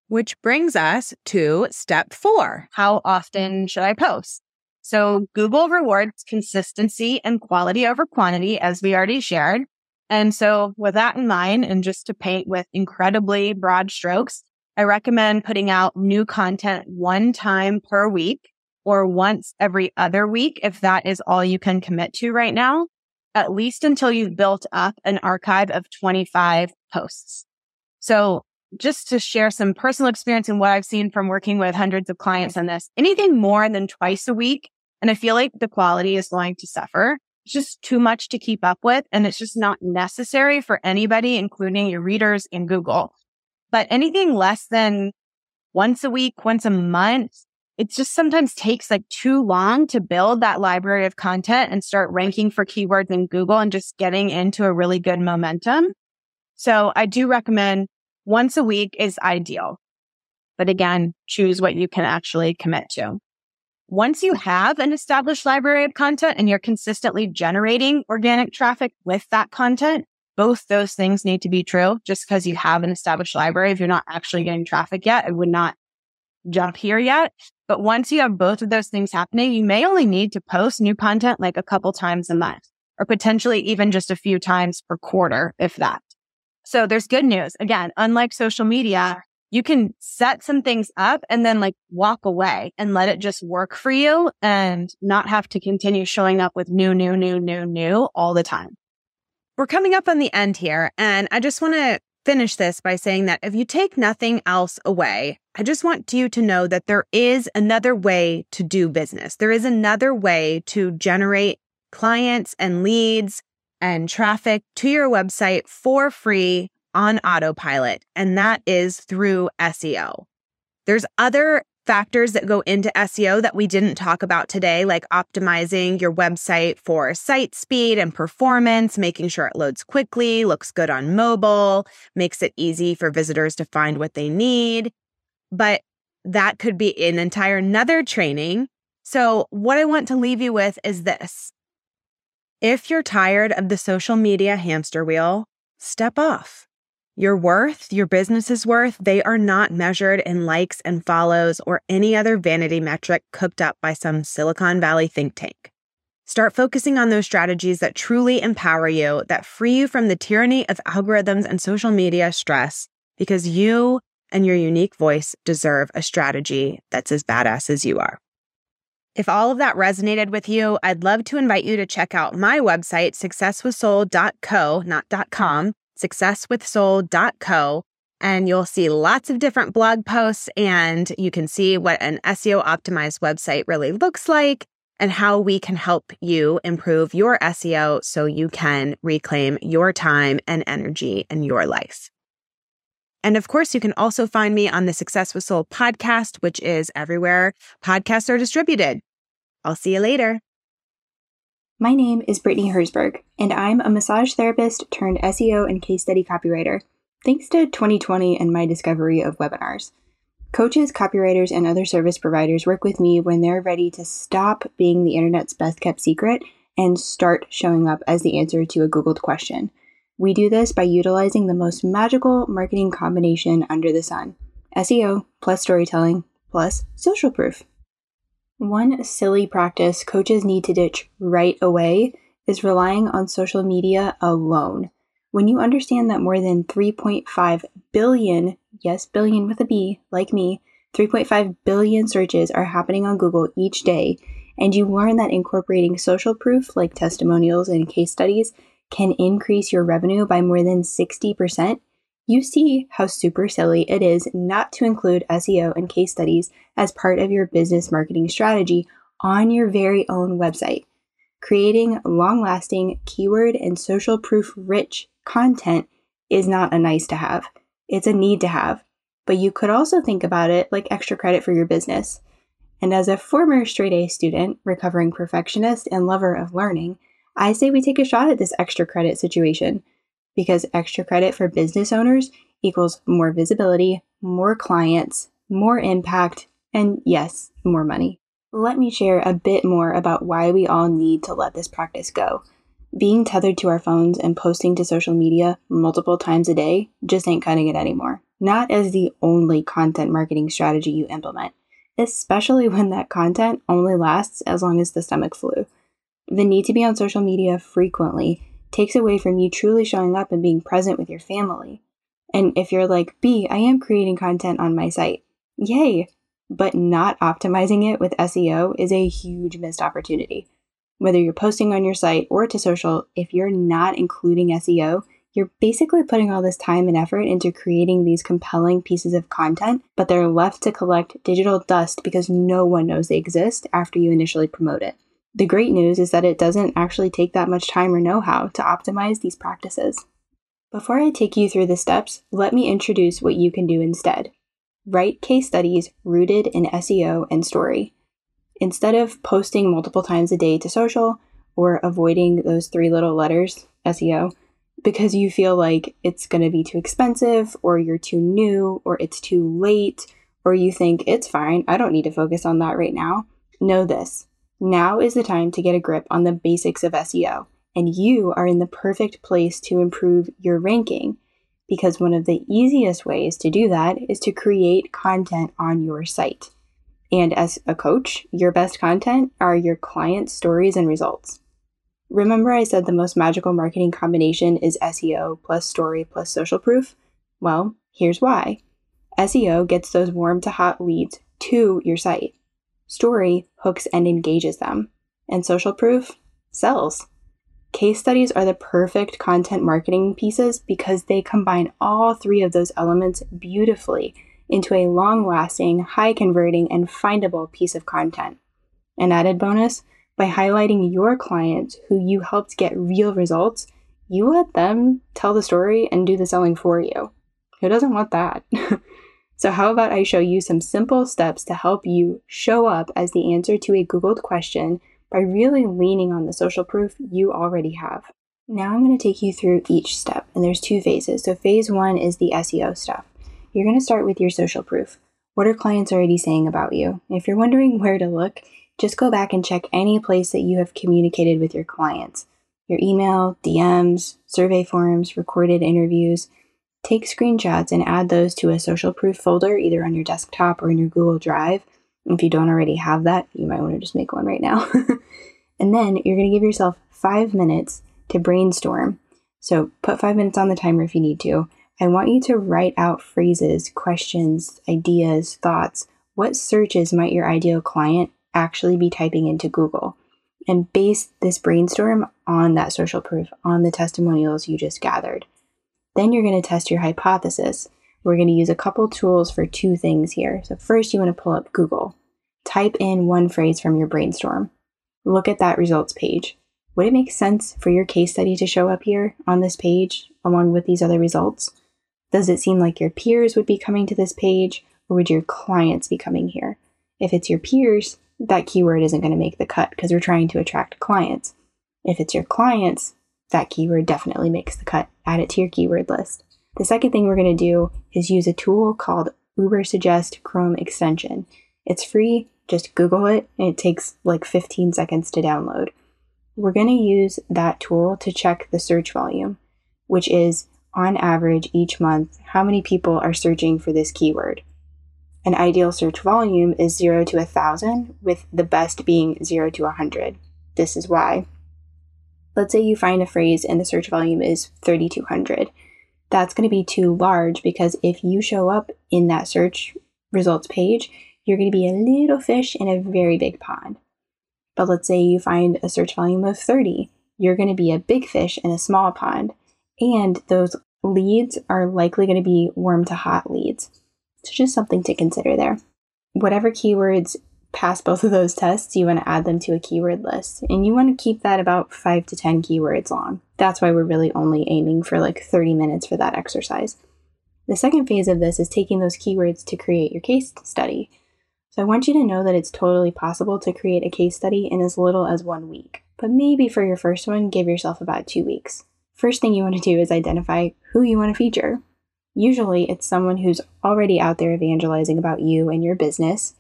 which brings us to step four. How often should I post? So Google rewards consistency and quality over quantity, as we already shared. And so with that in mind, and just to paint with incredibly broad strokes, I recommend putting out new content one time per week or once every other week if that is all you can commit to right now, at least until you've built up an archive of 25 posts. So just to share some personal experience and what I've seen from working with hundreds of clients on this, anything more than twice a week. And I feel like the quality is going to suffer. It's just too much to keep up with. And it's just not necessary for anybody, including your readers in Google. But anything less than once a week, once a month, it just sometimes takes like too long to build that library of content and start ranking for keywords in Google and just getting into a really good momentum. So I do recommend once a week is ideal. But again, choose what you can actually commit to. Once you have an established library of content and you're consistently generating organic traffic with that content, both those things need to be true. Just because you have an established library, if you're not actually getting traffic yet, it would not jump here yet. But once you have both of those things happening, you may only need to post new content like a couple times a month or potentially even just a few times per quarter, if that. So there's good news. Again, unlike social media, you can set some things up and then like walk away and let it just work for you and not have to continue showing up with new, new, new, new, new all the time. We're coming up on the end here, and I just want to finish this by saying that if you take nothing else away, I just want you to know that there is another way to do business. There is another way to generate clients and leads and traffic to your website for free on autopilot, and that is through SEO. There's other factors that go into SEO that we didn't talk about today, like optimizing your website for site speed and performance, making sure it loads quickly, looks good on mobile, makes it easy for visitors to find what they need. But that could be an entire another training. So what I want to leave you with is this. If you're tired of the social media hamster wheel, step off. Your worth, your business's worth, they are not measured in likes and follows or any other vanity metric cooked up by some Silicon Valley think tank. Start focusing on those strategies that truly empower you, that free you from the tyranny of algorithms and social media stress, because you and your unique voice deserve a strategy that's as badass as you are. If all of that resonated with you, I'd love to invite you to check out my website, successwithsoul.co, not .com, successwithsoul.co and you'll see lots of different blog posts and you can see what an SEO optimized website really looks like and how we can help you improve your SEO so you can reclaim your time and energy in your life. And of course, you can also find me on the Success with Soul podcast, which is everywhere podcasts are distributed. I'll see you later. My name is Brittany Herzberg, and I'm a massage therapist turned SEO and case study copywriter, thanks to 2020 and my discovery of webinars. Coaches, copywriters, and other service providers work with me when they're ready to stop being the internet's best kept secret and start showing up as the answer to a Googled question. We do this by utilizing the most magical marketing combination under the sun SEO plus storytelling plus social proof. One silly practice coaches need to ditch right away is relying on social media alone. When you understand that more than 3.5 billion, yes, billion with a B, like me, 3.5 billion searches are happening on Google each day, and you learn that incorporating social proof like testimonials and case studies can increase your revenue by more than 60%, you see how super silly it is not to include SEO and case studies as part of your business marketing strategy on your very own website. Creating long lasting, keyword and social proof rich content is not a nice to have, it's a need to have. But you could also think about it like extra credit for your business. And as a former straight A student, recovering perfectionist, and lover of learning, I say we take a shot at this extra credit situation because extra credit for business owners equals more visibility, more clients, more impact, and yes, more money. Let me share a bit more about why we all need to let this practice go. Being tethered to our phones and posting to social media multiple times a day just ain't cutting it anymore. Not as the only content marketing strategy you implement, especially when that content only lasts as long as the stomach flu. The need to be on social media frequently takes away from you truly showing up and being present with your family. And if you're like, B, I am creating content on my site, yay! But not optimizing it with SEO is a huge missed opportunity. Whether you're posting on your site or to social, if you're not including SEO, you're basically putting all this time and effort into creating these compelling pieces of content, but they're left to collect digital dust because no one knows they exist after you initially promote it. The great news is that it doesn't actually take that much time or know how to optimize these practices. Before I take you through the steps, let me introduce what you can do instead. Write case studies rooted in SEO and story. Instead of posting multiple times a day to social or avoiding those three little letters, SEO, because you feel like it's going to be too expensive or you're too new or it's too late or you think it's fine, I don't need to focus on that right now. Know this now is the time to get a grip on the basics of SEO, and you are in the perfect place to improve your ranking because one of the easiest ways to do that is to create content on your site. And as a coach, your best content are your client stories and results. Remember, I said the most magical marketing combination is SEO plus story plus social proof? Well, here's why SEO gets those warm to hot leads to your site. Story hooks and engages them. And social proof sells. Case studies are the perfect content marketing pieces because they combine all three of those elements beautifully into a long lasting, high converting, and findable piece of content. An added bonus by highlighting your clients who you helped get real results, you let them tell the story and do the selling for you. Who doesn't want that? <laughs> So, how about I show you some simple steps to help you show up as the answer to a Googled question by really leaning on the social proof you already have? Now, I'm going to take you through each step, and there's two phases. So, phase one is the SEO stuff. You're going to start with your social proof. What are clients already saying about you? If you're wondering where to look, just go back and check any place that you have communicated with your clients your email, DMs, survey forms, recorded interviews. Take screenshots and add those to a social proof folder either on your desktop or in your Google Drive. If you don't already have that, you might want to just make one right now. <laughs> and then you're going to give yourself five minutes to brainstorm. So put five minutes on the timer if you need to. I want you to write out phrases, questions, ideas, thoughts. What searches might your ideal client actually be typing into Google? And base this brainstorm on that social proof, on the testimonials you just gathered. Then you're going to test your hypothesis. We're going to use a couple tools for two things here. So, first, you want to pull up Google. Type in one phrase from your brainstorm. Look at that results page. Would it make sense for your case study to show up here on this page along with these other results? Does it seem like your peers would be coming to this page or would your clients be coming here? If it's your peers, that keyword isn't going to make the cut because we're trying to attract clients. If it's your clients, that keyword definitely makes the cut. Add it to your keyword list. The second thing we're going to do is use a tool called Ubersuggest Chrome extension. It's free, just Google it, and it takes like 15 seconds to download. We're going to use that tool to check the search volume, which is on average each month how many people are searching for this keyword. An ideal search volume is 0 to 1,000, with the best being 0 to 100. This is why Let's say you find a phrase and the search volume is 3200. That's going to be too large because if you show up in that search results page, you're going to be a little fish in a very big pond. But let's say you find a search volume of 30, you're going to be a big fish in a small pond. And those leads are likely going to be warm to hot leads. So just something to consider there. Whatever keywords pass both of those tests, you want to add them to a keyword list. And you want to keep that about five to 10 keywords long. That's why we're really only aiming for like 30 minutes for that exercise. The second phase of this is taking those keywords to create your case study. So I want you to know that it's totally possible to create a case study in as little as one week. But maybe for your first one, give yourself about two weeks. First thing you want to do is identify who you want to feature. Usually, it's someone who's already out there evangelizing about you and your business,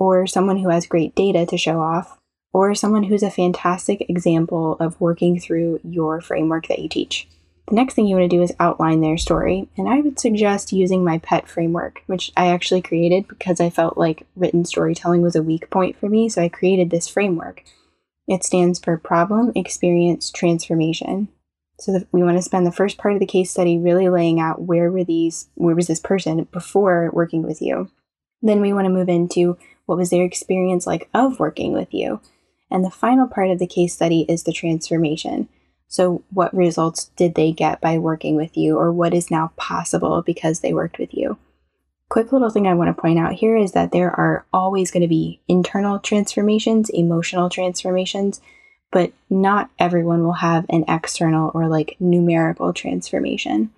or someone who has great data to show off, or someone who's a fantastic example of working through your framework that you teach. The next thing you want to do is outline their story, and I would suggest using my PET framework, which I actually created because I felt like written storytelling was a weak point for me, so I created this framework. It stands for Problem, Experience, Transformation. So the, we want to spend the first part of the case study really laying out where were these, where was this person before working with you. Then we want to move into what was their experience like of working with you. And the final part of the case study is the transformation. So, what results did they get by working with you, or what is now possible because they worked with you? Quick little thing I want to point out here is that there are always going to be internal transformations, emotional transformations, but not everyone will have an external or like numerical transformation.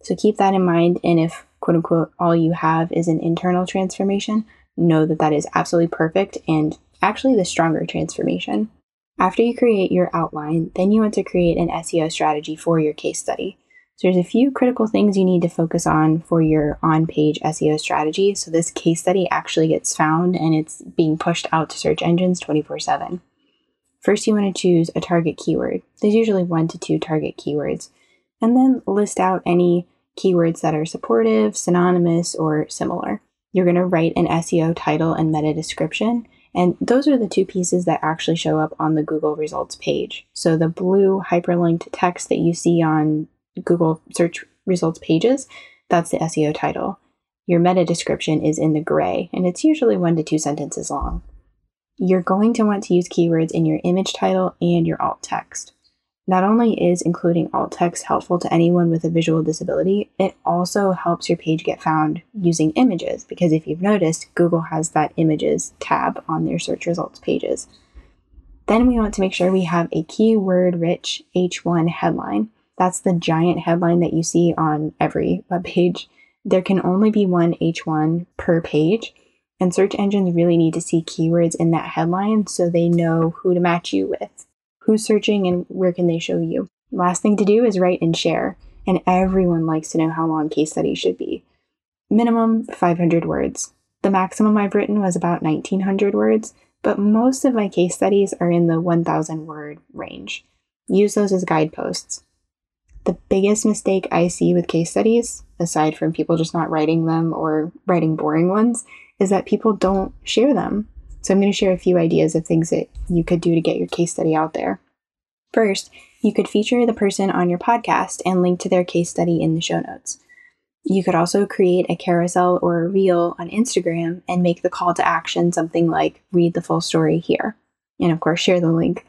So keep that in mind. And if, quote unquote, all you have is an internal transformation, know that that is absolutely perfect and actually the stronger transformation. After you create your outline, then you want to create an SEO strategy for your case study. So there's a few critical things you need to focus on for your on-page SEO strategy. So this case study actually gets found and it's being pushed out to search engines 24/7. First, you want to choose a target keyword. There's usually one to two target keywords. And then list out any keywords that are supportive, synonymous, or similar. You're going to write an SEO title and meta description and those are the two pieces that actually show up on the Google results page. So the blue hyperlinked text that you see on Google search results pages, that's the SEO title. Your meta description is in the gray, and it's usually one to two sentences long. You're going to want to use keywords in your image title and your alt text. Not only is including alt text helpful to anyone with a visual disability, it also helps your page get found using images because if you've noticed, Google has that images tab on their search results pages. Then we want to make sure we have a keyword rich H1 headline. That's the giant headline that you see on every web page. There can only be one H1 per page, and search engines really need to see keywords in that headline so they know who to match you with who's searching and where can they show you. Last thing to do is write and share, and everyone likes to know how long case studies should be. Minimum 500 words. The maximum I've written was about 1900 words, but most of my case studies are in the 1000 word range. Use those as guideposts. The biggest mistake I see with case studies, aside from people just not writing them or writing boring ones, is that people don't share them. So I'm going to share a few ideas of things that you could do to get your case study out there. First, you could feature the person on your podcast and link to their case study in the show notes. You could also create a carousel or a reel on Instagram and make the call to action something like read the full story here. And of course, share the link.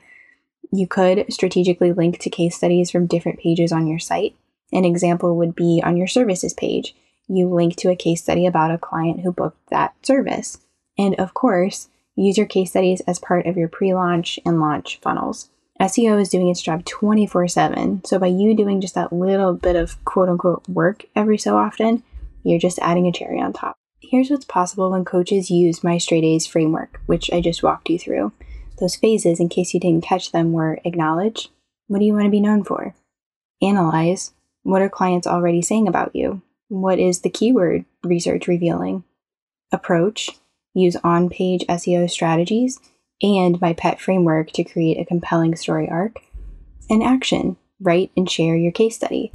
You could strategically link to case studies from different pages on your site. An example would be on your services page. You link to a case study about a client who booked that service. And of course, Use your case studies as part of your pre launch and launch funnels. SEO is doing its job 24 7. So, by you doing just that little bit of quote unquote work every so often, you're just adding a cherry on top. Here's what's possible when coaches use my straight A's framework, which I just walked you through. Those phases, in case you didn't catch them, were acknowledge what do you want to be known for? Analyze what are clients already saying about you? What is the keyword research revealing? Approach use on page SEO strategies, and my PET framework to create a compelling story arc. And action write and share your case study.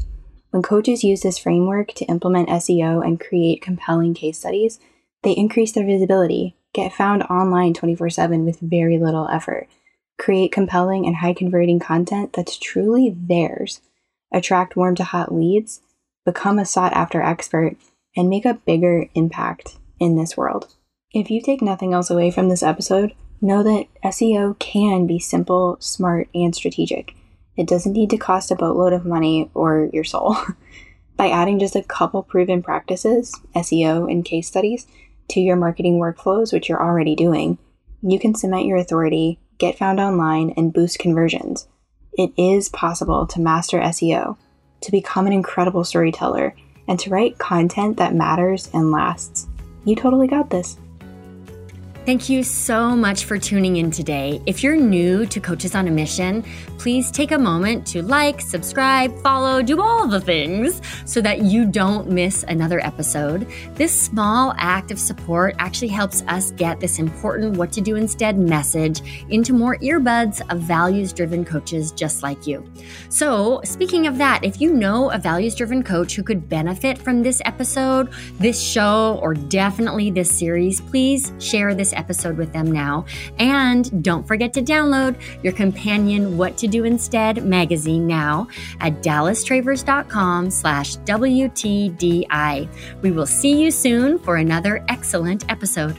When coaches use this framework to implement SEO and create compelling case studies, they increase their visibility, get found online 24 7 with very little effort, create compelling and high converting content that's truly theirs, attract warm to hot leads, become a sought after expert, and make a bigger impact in this world. If you take nothing else away from this episode, know that SEO can be simple, smart, and strategic. It doesn't need to cost a boatload of money or your soul. <laughs> By adding just a couple proven practices, SEO and case studies, to your marketing workflows, which you're already doing, you can cement your authority, get found online, and boost conversions. It is possible to master SEO, to become an incredible storyteller, and to write content that matters and lasts. You totally got this. Thank you so much for tuning in today. If you're new to Coaches on a Mission, please take a moment to like, subscribe, follow, do all the things so that you don't miss another episode. This small act of support actually helps us get this important What to Do Instead message into more earbuds of values driven coaches just like you. So, speaking of that, if you know a values driven coach who could benefit from this episode, this show, or definitely this series, please share episode with them now. And don't forget to download your companion What to Do Instead magazine now at dallastravers.com slash WTDI. We will see you soon for another excellent episode.